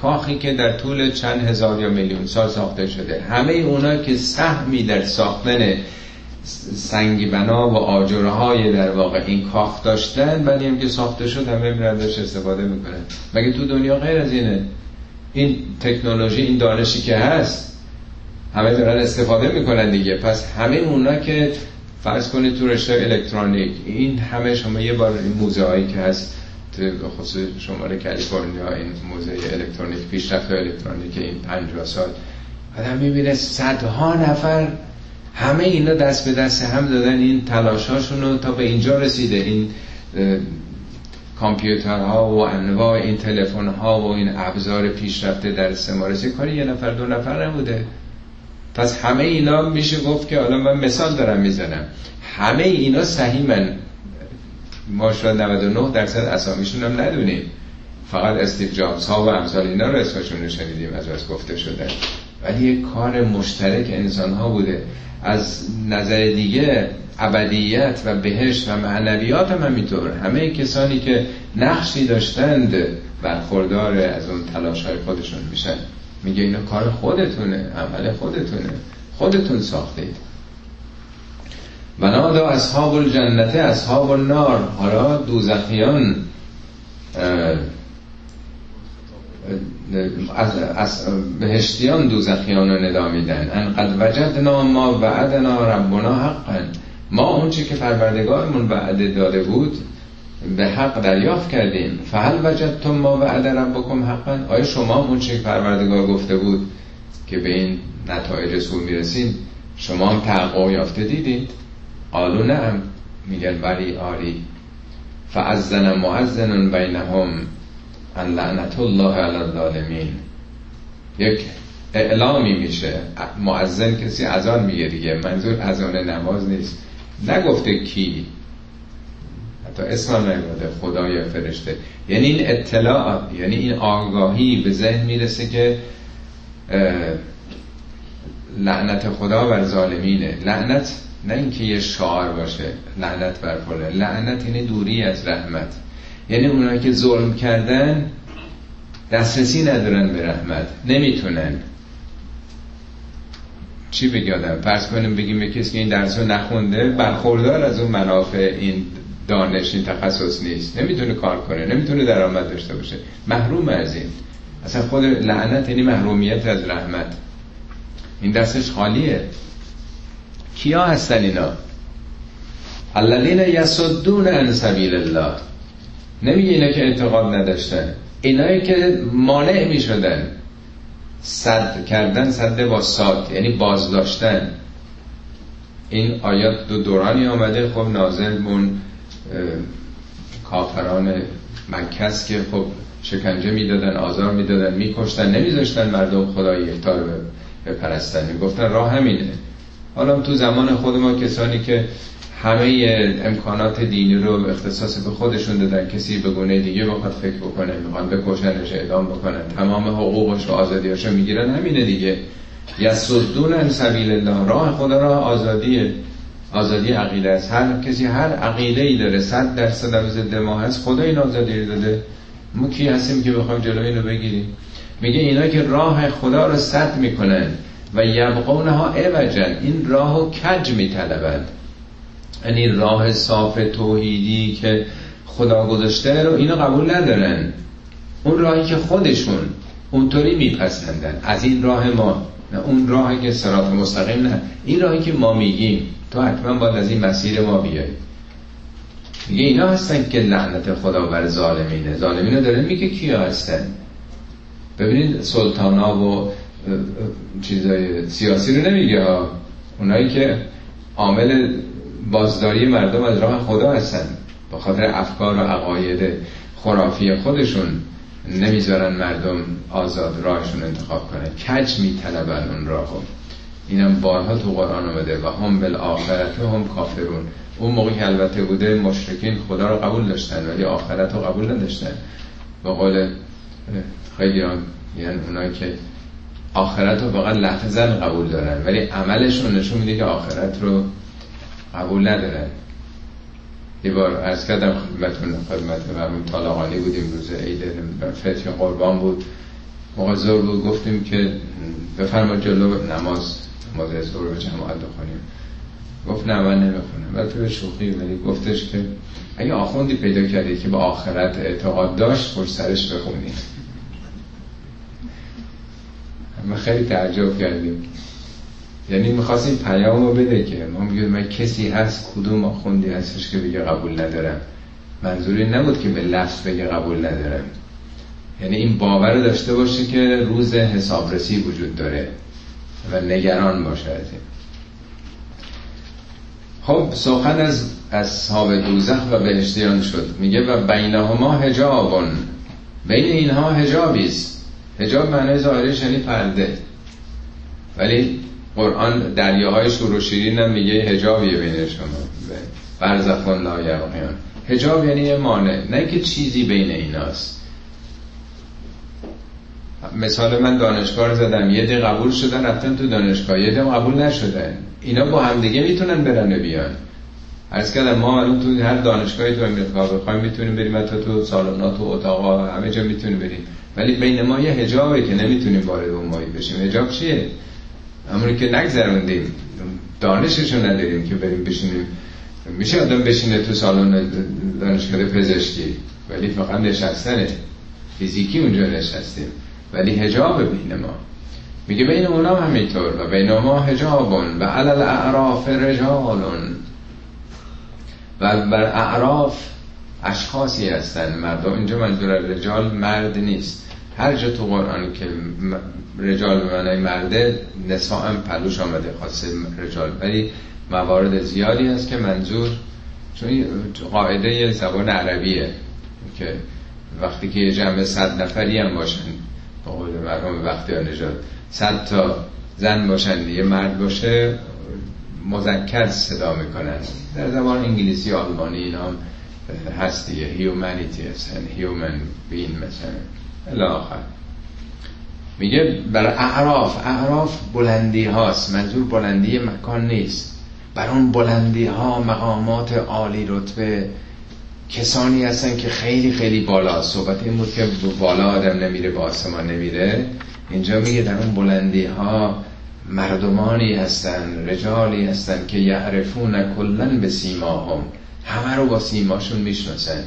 کاخی که در طول چند هزار یا میلیون سال ساخته شده. همه اونا که سهمی در ساختن سنگی بنا و آجره های در واقع این کاخ داشتن بعدی هم که ساخته شد همه میرن استفاده می‌کنن. مگه تو دنیا غیر از اینه؟ این تکنولوژی این دانشی که هست همه دارن استفاده می‌کنن دیگه. پس همه اونا که فرض کنید تو رشته الکترونیک این همه شما یه بار این موزه هایی که هست خصوص شماره کالیفرنیا این موزه الکترونیک پیشرفت الکترونیک این 50 سال آدم می‌بینه صدها نفر همه اینا دست به دست هم دادن این تلاشاشون رو تا به اینجا رسیده. این کامپیوترها و انواع این تلفن ها و این ابزار پیشرفته در استعمارسی کاری یه نفر دو نفر نبوده. پس همه اینا میشه گفت که حالا من مثال دارم می‌زنم. همه اینا صحیحن. ما شاید 99 درصد اسامیشون هم ندونیم. فقط استیو جابز ها و امثال اینا رو اسمشون شنیدیم از از گفته شده. ولی یک کار مشترک انسان ها بوده. از نظر دیگه ابدیت و بهشت و معنویات هم همینطور. همه کسانی که نقشی داشتند برخوردار از اون تلاش های خودشون میشن. میگه اینا کار خودتونه عمل خودتونه. خودتون ساختید. و نادا اصحاب الجنت اصحاب النار. حالا دوزخیان از, بهشتیان دوزخیان رو ندا میدن. ان قد وجدنا ما وعدنا ربنا حقا. ما اون که پروردگارمون وعده داده بود به حق دریافت کردیم. فهل وجدتم ما وعد ربکم حقا. آیا شما اون که پروردگار گفته بود که به این نتایج سو می‌رسین شما هم تحقق یافته دیدید؟ قالو نعم. میگن ولی آری. فعزن معزن بینهم ان لعنت الله علی الظالمین. یک اعلامی میشه. معزن کسی اذان میگه دیگه. منظور اذان نماز نیست. نگفته کی. حتی اسم نگفته. خدای فرشته. یعنی این اطلاع یعنی این آگاهی به ذهن می‌رسه که لعنت خدا بر ظالمینه. لعنت نه اینکه یه شعار باشه لعنت بر فلان. لعنت یعنی دوری از رحمت. یعنی اونایی که ظلم کردن دسترسی ندارن به رحمت. نمی‌تونن. چی بگیادم فرض کنیم بگیم به کسی که این درس رو نخونده برخوردار از اون منافع این دانش این تخصص نیست. نمی‌تونه کار کنه نمی‌تونه درآمد داشته باشه. محروم از این. اصلا خود لعنت یعنی محرومیت از رحمت. این دستش خالیه. کیا هستن اینا؟ الذین یصدون عن سبیل الله نمیگه اینا که اعتقاد نداشتن. اینایی که مانع می شدن صد کردن صد با ساد یعنی بازداشتن. این آیات دو دورانی آمده. خب نازل بون کافران مکس که خب شکنجه می‌دادن آزار می‌دادن میکشتن نمیذاشتن مردم خدای یکتار بپرستن. می‌گفتن راه همینه. حالا تو زمان خود ما کسانی که همه امکانات دینی رو اختصاص به خودشون دادن کسی به گونه دیگه بخواد فکر بکنه می‌خوان بکشنش اعدام بکنن تمام حقوقش و آزادیاش رو می‌گیرن همینه دیگه. یسدون سبیل الله راه خدا را آزادیه آزادی عقیده است. هر کسی هر عقیده ای داره صد درصد هم ضد ما هست خدا این آزادی داده. ما کی هستیم که بخوایم جلوی اینو بگیریم؟ میگه اینا که راه خدا رو صد می‌کنن. و یبقونها عوجن این راهو کج میطلبند. یعنی راه صاف توحیدی که خدا گذاشته رو اینو قبول ندارن. اون راهی که خودشون اونطوری میپسندن. از این راه ما نه اون راهی که سرات مستقیم نه. این راهی که ما میگیم. تو حتما باید از این مسیر ما بیای. میگه اینا هستن که لعنت خدا بر ظالمینه. ظالمینه داره میگه کیا هستن؟ ببینید سلطانا و چیزای سیاسی رو نمیگه. ها اونایی که عامل بازداری مردم از راه خدا هستن. به خاطر افکار و عقاید خرافی خودشون نمی‌ذارن مردم آزاد راهشون انتخاب کنن کج میطلبن اون راهو؟ اینم بارها تو قرآن آمده و هم بالآخرت هم کافرون. اون موقع که البته بوده مشرکین خدا رو قبول داشتن ولی آخرت رو قبول نداشتن. به قول خیلی یعنی اونایی که آخرت رو فقط لحظه قبول دارن ولی عملشون نشون میده که آخرت رو قبول ندارن. یه بار از کردم خدمتون خدمت مرمون طالقانی بودیم روز عید فتح قربان بود. موقع زور بود گفتیم که بفرما جلو نماز نماز زور به جماعت بخونیم. گفت نه من نمی‌خونم. ولی به شوخی ولی گفتش که اگه آخوندی پیدا کردی که به آخرت اعتقاد داشت پشت سرش بخونیم ما خیلی تعجب کردیم. یعنی می‌خواستیم پیام رو بده که ما میگیم من کسی هست کدوم آخوندی هستش که بگه قبول ندارم. منظوری نبود که به لفظ بگه قبول ندارم. یعنی این باور داشته باشه که روز حسابرسی وجود داره و نگران باشه از این. خب سخن از اصحاب دوزخ و بهشتیان شد. میگه و بینهما هجابون بین اینها هجابی است. هجاب معنی ظاهرش یعنی پرده. ولی قرآن دریاهای شور و شیرین هم میگه هجابیه بین شما. برزخون لا یبغیان هجاب یعنی یه مانع. نه که چیزی بین ایناست. مثال من دانشگاه زدم. یه ده قبول شدن رفتن تو دانشگاه. یه ده قبول نشدن. اینا با همدیگه می‌تونن برن بیان. عرض کردم ما الان تو هر دانشگاهی تو امریکا بخوایم می‌تونیم بریم. حتی تو سالونا تو اتاقا همه جا می‌تونیم بریم. ولی بین ما یه حجابه که نمی‌تونیم وارد اون مایی بشیم. حجاب چیه؟ همونی که نگذروندیم. دانششو نداریم که بریم بشینیم. میشه آدم بشینه تو سالن دانشگاه پزشکی؟ ولی فقط نشستنه. فیزیکی اونجا نشستیم. ولی هجاب بین ما. میگه بین اونا همینطور و بین ما هجابون و علل اعراف رجالون. و بر اعراف اشخاصی هستن مردم. اینجا منظور رجال مرد نیست. هر جا تو قرآن که رجال به معنی مرده نساء هم پلوش آمده خاصه رجال. ولی موارد زیادی هست که منظور چون قاعده زبان عربیه که وقتی که یه جمع صد نفری هم باشن با قول مرحوم وقتی نجات صد تا زن باشن یه مرد باشه مذکر صدا می‌کنن. در زبان انگلیسی آلمانی اینا هست دیگه هیومانیتی هستن هیومن بین مثلا الاخر میگه بر اعراف اعراف بلندی هاست منظور بلندی مکان نیست. بر اون بلندی ها مقامات عالی رتبه. کسانی هستن که خیلی خیلی بالا. صحبت این بود که بالا آدم نمیره با آسمان نمیره. اینجا میگه در اون بلندی ها مردمانی هستن رجالی هستن که یعرفون کلن به سیماهم. همه رو با سیماشون می‌شناسن.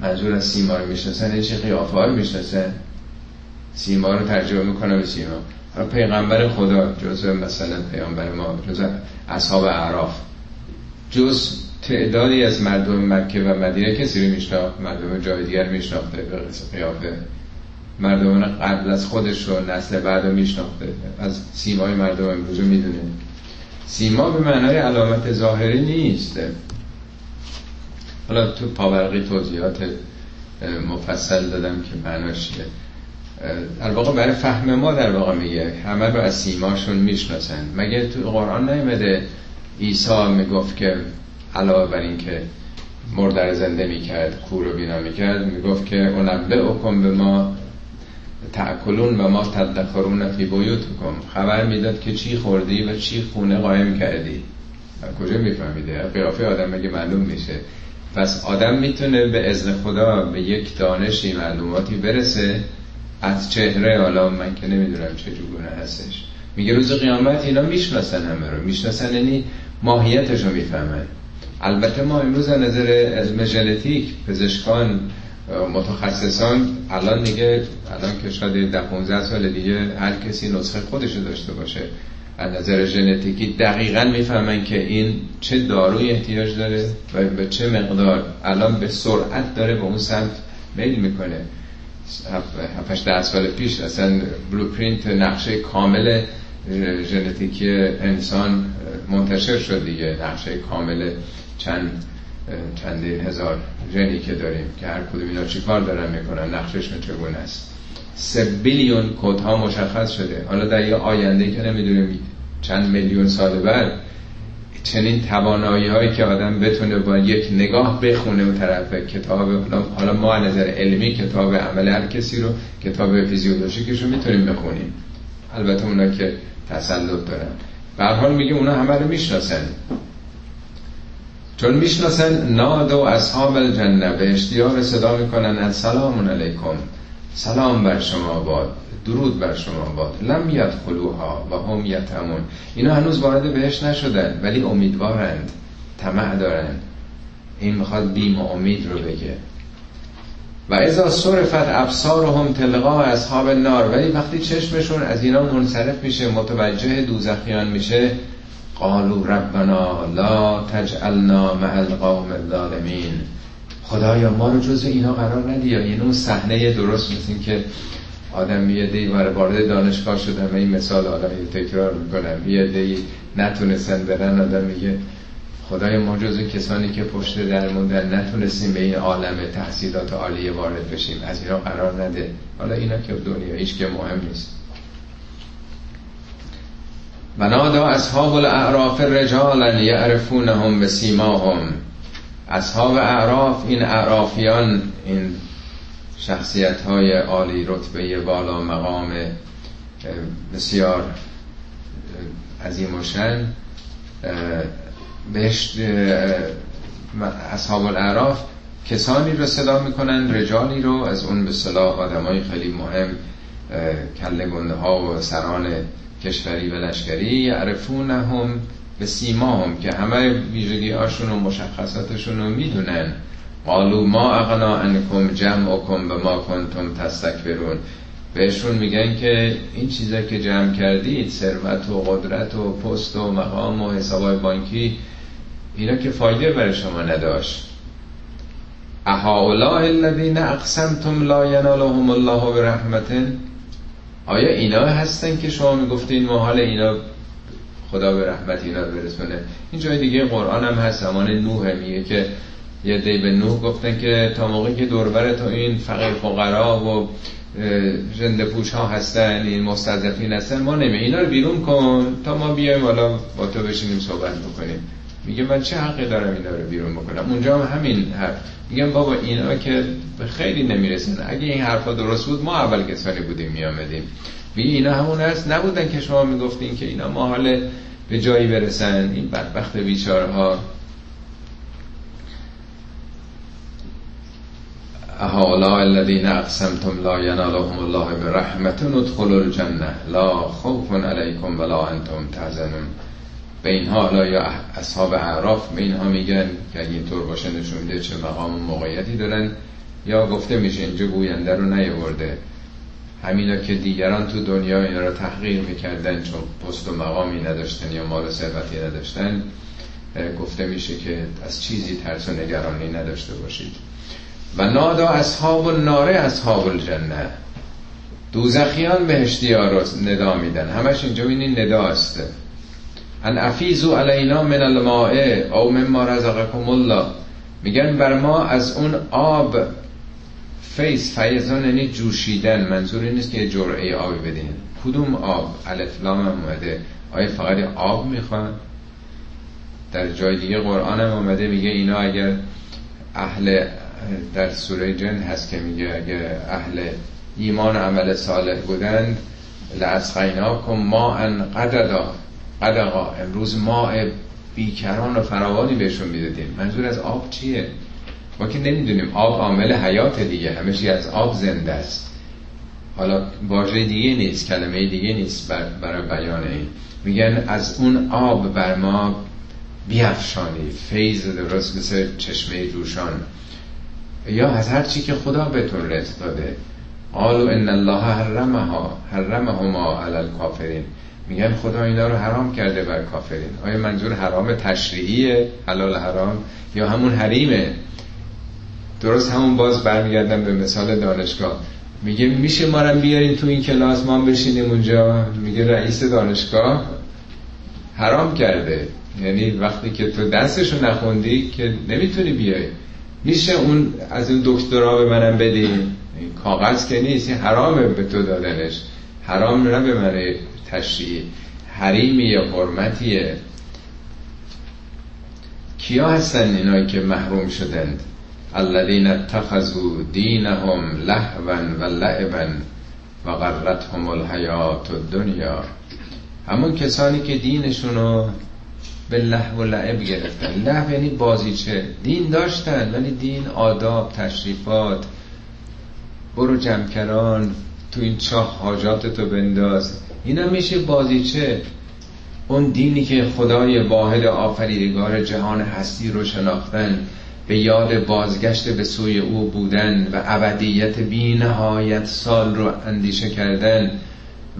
منظور از سیما رو می‌شناسن چه قیافه رو می‌شناسن. سیما رو ترجمه می‌کنه به سیما. حالا پیغمبر خدا جزء مثلا پیغمبر ما جزء اصحاب عراف جز تعدادی از مردم مکه و مدینه کسی رو میشناخت مردم جای دیگر میشناخته به قیافه. مردم قبل از خودش رو نسل بعد رو میشناخته. از سیمای مردم امروز می‌دونه سیما به معنای علامت ظاهری نیست. حالا تو پاورقی توضیحات مفصل دادم که معناش چیه. در واقع برای فهم ما در واقع میگه همه رو از سیماشون می‌شناسن. مگه تو قرآن نیمده عیسی می‌گفت که علاوه بر این که مردر زنده می‌کرد کور رو بینا می‌کرد می‌گفت که اونبه اکن به ما تأکلون و ما تدخرون فی بیوتکم. خبر می‌داد که چی خوردی و چی خونه قایم کردی. کجا میفهمیده؟ قیافه آدم مگه معلوم میشه؟ پس آدم می‌تونه به اذن خدا به یک دانشی معلوماتی برسه. از چهره حالا من که نمی‌دونم چه جوگونه هستش. میگه روز قیامت اینا می‌شناسن همه رو. می‌شناسن یعنی ماهیتش رو می‌فهمن. البته ما امروز از نظر علم ژنتیک پزشکان متخصصان الان دیگه الان که شاید ده 15 سال دیگه هر کسی نسخه خودش داشته باشه. از نظر ژنتیکی دقیقا می‌فهمن که این چه داروی احتیاج داره و به چه مقدار. الان به سرعت داره به اون سمت میل می‌کنه. هفتش ده سال پیش اصلا بلوپرینت نقشه کامل ژنتیکی انسان منتشر شد دیگه. نقشه کامل چند چندین هزار ژنی که داریم که هر کدوم اینا چیکار دارن می‌کنن؟ نقششون چگونه است؟ سه بیلیون کد ها مشخص شده. حالا در یه آینده که نمی‌دونیم چند میلیون سال بعد چنین توانایی هایی که آدم بتونه با یک نگاه بخونه اون طرف کتاب حالا ما نظر علمی کتاب عمل هر کسی رو کتاب فیزیولوژیکش رو می‌تونیم بخونیم. البته اونا که تسلط دارن. به حال میگه اونا همه رو می‌شناسن. چون می‌شناسن ناد و اصحاب الجنه به اشتیاق صدا می‌کنن السلام علیکم. سلام بر شما باد درود بر شما باد. لم یدخلوها و هم یتمون اینا هنوز وارد بهش نشدن ولی امیدوارند طمع دارند. این می‌خواد بیم و امید رو بگه. و ازا صرفت ابصارهم تلقا اصحاب نار ولی وقتی چشمشون از اینا منصرف میشه متوجه دوزخیان میشه قالو ربنا لا تجعلنا مع القوم الظالمین. خدایا ما رو جز اینا قرار ندی. یا این اون صحنه درست مثل که آدم یه دی وارد دانشگاه شدن و این مثال آدم تکرار می‌کنم یه نتونستن برن آدم میگه خدای ما جزو کسانی که پشت در موندن نتونستیم به این عالم تحصیلات عالیه وارد بشیم. از اینا قرار نده. حالا اینا که دنیا هیچ که مهم نیست. و نادا اصحاب الاعراف رجالا یعرفونهم به سیماهم اصحاب اعراف این اعرافیان این شخصیت های عالی رتبه بالا مقام بسیار عظیم و شن بهش اصحاب الاعراف کسانی رو صدا می‌کنن رجالی رو از اون به صلاح آدمای خیلی مهم کله گنده ها و سران کشوری و لشکری یعرفون هم به سیما هم که همه ویژگی هاشون و مشخصاتشون رو می‌دونن. قالو ما اغنا انکم جمعکم به ما کنتم تستکبرون. بهشون میگن که این چیزا که جمع کردید ثروت و قدرت و پست و مقام و حسابای بانکی اینا که فایده برای شما نداشت. اهاولا الذین اقسمتم لا ینالهم الله برحمت آیا اینا هستن که شما می‌گفتین ما حال اینا خدا به رحمت اینا برسونه؟ این جای دیگه قرآن هم هست زمان نوح میگه که یه دی به نوح گفتن که تا موقعی که دوربر تو این فقیر فقرا و جند پوش ها هستن این مستضعفین هستن ما نمی اینا رو بیرون کن تا ما بیایم حالا با تو بشینیم صحبت بکنیم. میگه من چه حقی دارم اینا رو بیرون بکنم؟ اونجا هم همین حرف. میگم بابا اینا که به خیلی نمی‌رسن. اگه این حرفا درست بود ما اول کسانی بودیم میامدیم میگه اینا همون هست. نبودن که شما می‌گفتین که اینا ما حال به جایی برسن. این بدبخت بیچاره ها احالا الذین اقسمتم لا ینالهم الله برحمت ادخلوا الجنه لا خوف علیکم ولا انتم تحزنون. به اینها حالا یا اصحاب اعراف به اینها میگن که اگه اینطور باشه نشون میده چه مقام و موقعیتی دارن یا گفته میشه اینجا گوینده رو نیورده همینا که دیگران تو دنیا اینا رو تحقیر می‌کردن چون پست و مقامی نداشتن یا مال و ثروتی نداشتن گفته میشه که از چیزی ترس و نگرانی نداشته باشید. و نادا اصحاب النار اصحاب الجنه. دوزخیان بهشتی ها رو ندا میدن. همش اینجا بینین ندا است ان افیزو علینا من الماء او مما رزقکم الله. میگن بر ما از اون آب فیض فیضان یعنی جوشیدن. منظور نیست که جرعه آبی بدین. کدوم آب؟ الفلام هم اومده. آیا فقط آب می‌خوان؟ در جای دیگه قرآن هم اومده میگه اینا اگر اهل در سوره جن هست که میگه اگر اهل ایمان و عمل صالح بودند کن ما ان قددا. قدقا امروز ما بیکران و فراوانی بهشون می‌دادیم. منظور از آب چیه؟ ما که نمی‌دونیم. آب عامل حیات دیگه. همه از آب زنده است. حالا واژه دیگه نیست کلمه دیگه نیست برای بیان این. میگن از اون آب بر ما بیافشانی. فیض درست مثل چشمه جوشان یا از هر چی که خدا بهتون رزق داده. قالو ان الله حرمها حرمهما علی الکافرین. میگن خدا اینا رو حرام کرده بر کافرین. آیا منظور حرام تشریعیه حلال حرام یا همون حریمه؟ درست همون باز برمیگردم به مثال دانشگاه. میگه میشه ما رو بیارین تو این کلاس ما بشینیم اونجا. میگه رئیس دانشگاه حرام کرده. یعنی وقتی که تو دستشو نخوندی که نمی‌تونی بیای. میشه اون از اون دکترا به منم بدین. کاغذ که نیست حرامه به تو دادنش. حرام نه به من تشریع حریمی یا حرمتیه. کیا هستن اینایی که محروم شدند؟ الذين اتخذوا دینهم لهوا و لعبا و غرتهم الحیات الدنیا. همون کسانی که دینشونو به لحو و لعب گرفتن. لحو یعنی چه دین داشتن ولی دین آداب تشریفات. برو جمکران تو این چاه حاجاتتو بنداز. اینا میشه بازیچه. اون دینی که خدای واحد آفریدگار جهان هستی رو شناختن به یاد بازگشت به سوی او بودن و ابدیت بی نهایت سال رو اندیشه کردن.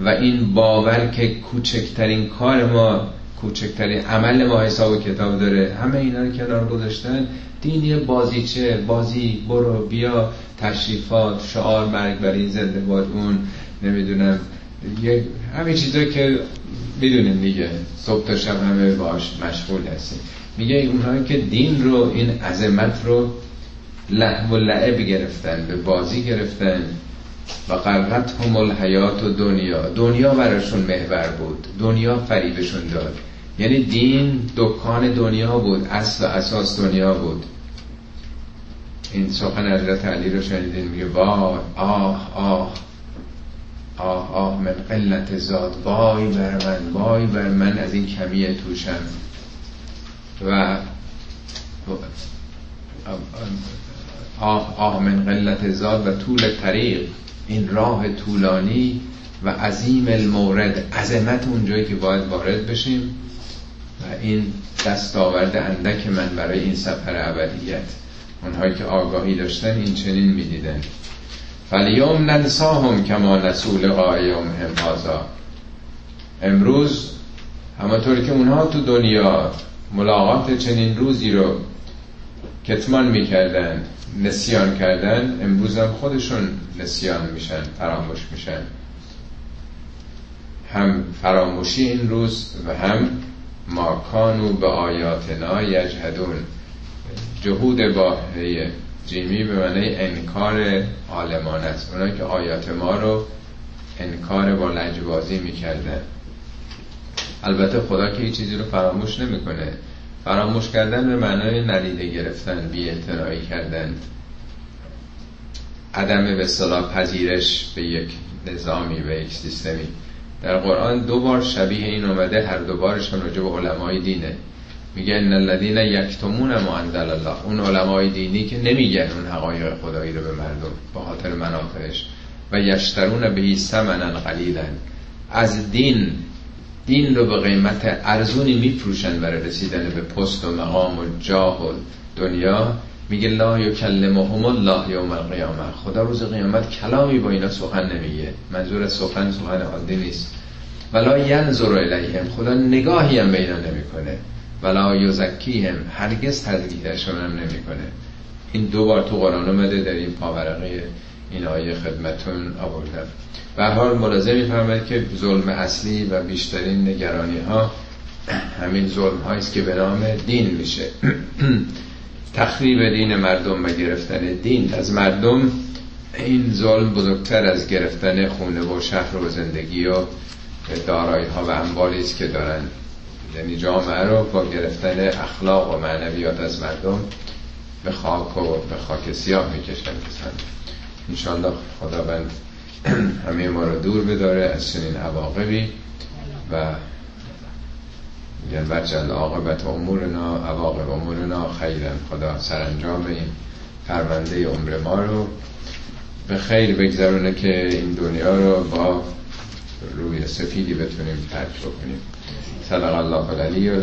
و این باور که کوچکترین کار ما کوچکترین عمل ما حساب و کتاب داره. همه اینا رو کنار گذاشتن. دینی بازیچه. بازی برو بیا تشریفات شعار مرگ برای زنده باد. اون نمی‌دونم همه چیزایی که می‌دونیم دیگه صبح تا شب همه باش مشغول هستیم. میگه اونهایی که دین رو این عظمت رو لحو و لعب گرفتن به بازی گرفتن. و قرقت هم الحیات و دنیا. دنیا براشون محور بود. دنیا فریبشون داد. یعنی دین دکان دنیا بود اصل و اساس دنیا بود. این سخن حضرت علی رو شنیدین؟ میگه وای آه آه. آه آه من قلت زاد وای بر من وای بر من از این کمی توشم. و آه آه من قلت زاد و طول طریق. این راه طولانی و عظیم المورد. عظمت اونجایی که باید وارد بشیم و این دستاورد اندک من برای این سفر ابدیت. اونهایی که آگاهی داشتن این چنین می‌دیدن. فلیوم ننساهم کما نسول قایوم هم امروز همانطوری که اونها تو دنیا ملاقات چنین روزی رو کتمان می‌کردن نسیان کردن امروز هم خودشون نسیان میشن فراموش میشن. هم فراموشی این روز و هم ما کانو به آیاتنا یجهدون جهود با جیمی به معنی انکار عالمان است. اونایی که آیات ما رو انکار با لجبازی می‌کردن. البته خدا که هیچ چیزی رو فراموش نمی‌کنه. فراموش کردن به معنای ندیده گرفتن بی کردن. عدم به صلاح پذیرش به یک نظامی به یک سیستمی. در قرآن دو بار شبیه این اومده هر دو بارش هم راجع علمای دینه. میگه ان الذين یکتمون ما انزل الله. اون علمای دینی که نمیگن اون حقایق خدایی رو به مردم به خاطر منافعش. و یشترون به ثمنا قلیلا. از دین دین رو به قیمت ارزونی میفروشن برای رسیدن به پست و مقام و جاه و دنیا. میگه لا یکلمهم الله یوم القیامه خدا روز قیامت کلامی با اینا سخن نمیگه. منظور سخن سخن عادی نیست. ولا ینظر الیهم. خدا نگاهی هم به اینا نمی‌کنه. ولا یزکیهم هرگز تزکیهشون هم نمی‌کنه. این دو بار تو قرآن اومده در این پاورقی این آیه خدمتون آوردم. به حال ملاحظه میفرماید که ظلم اصلی و بیشترین نگرانی ها همین ظلم هاییست که به نام دین میشه. تخریب دین مردم و گرفتن دین. از مردم این ظلم بزرگتر از گرفتن خونه و شهر و زندگی و دارایی ها و اموالی است که دارن یعنی جامعه رو با گرفتن اخلاق و معنویات از مردم به خاک و به خاک سیاه می‌کشن انشاءالله خداوند همه ما رو دور بداره از چنین عواقبی و میگن وجل عاقبت امورنا عواقب امورنا خیرن. خدا سرانجام این پرونده عمر ما رو به خیر بگذرونه که این دنیا رو با روی سفیدی بتونیم ترک بکنیم. صدق الله العلی و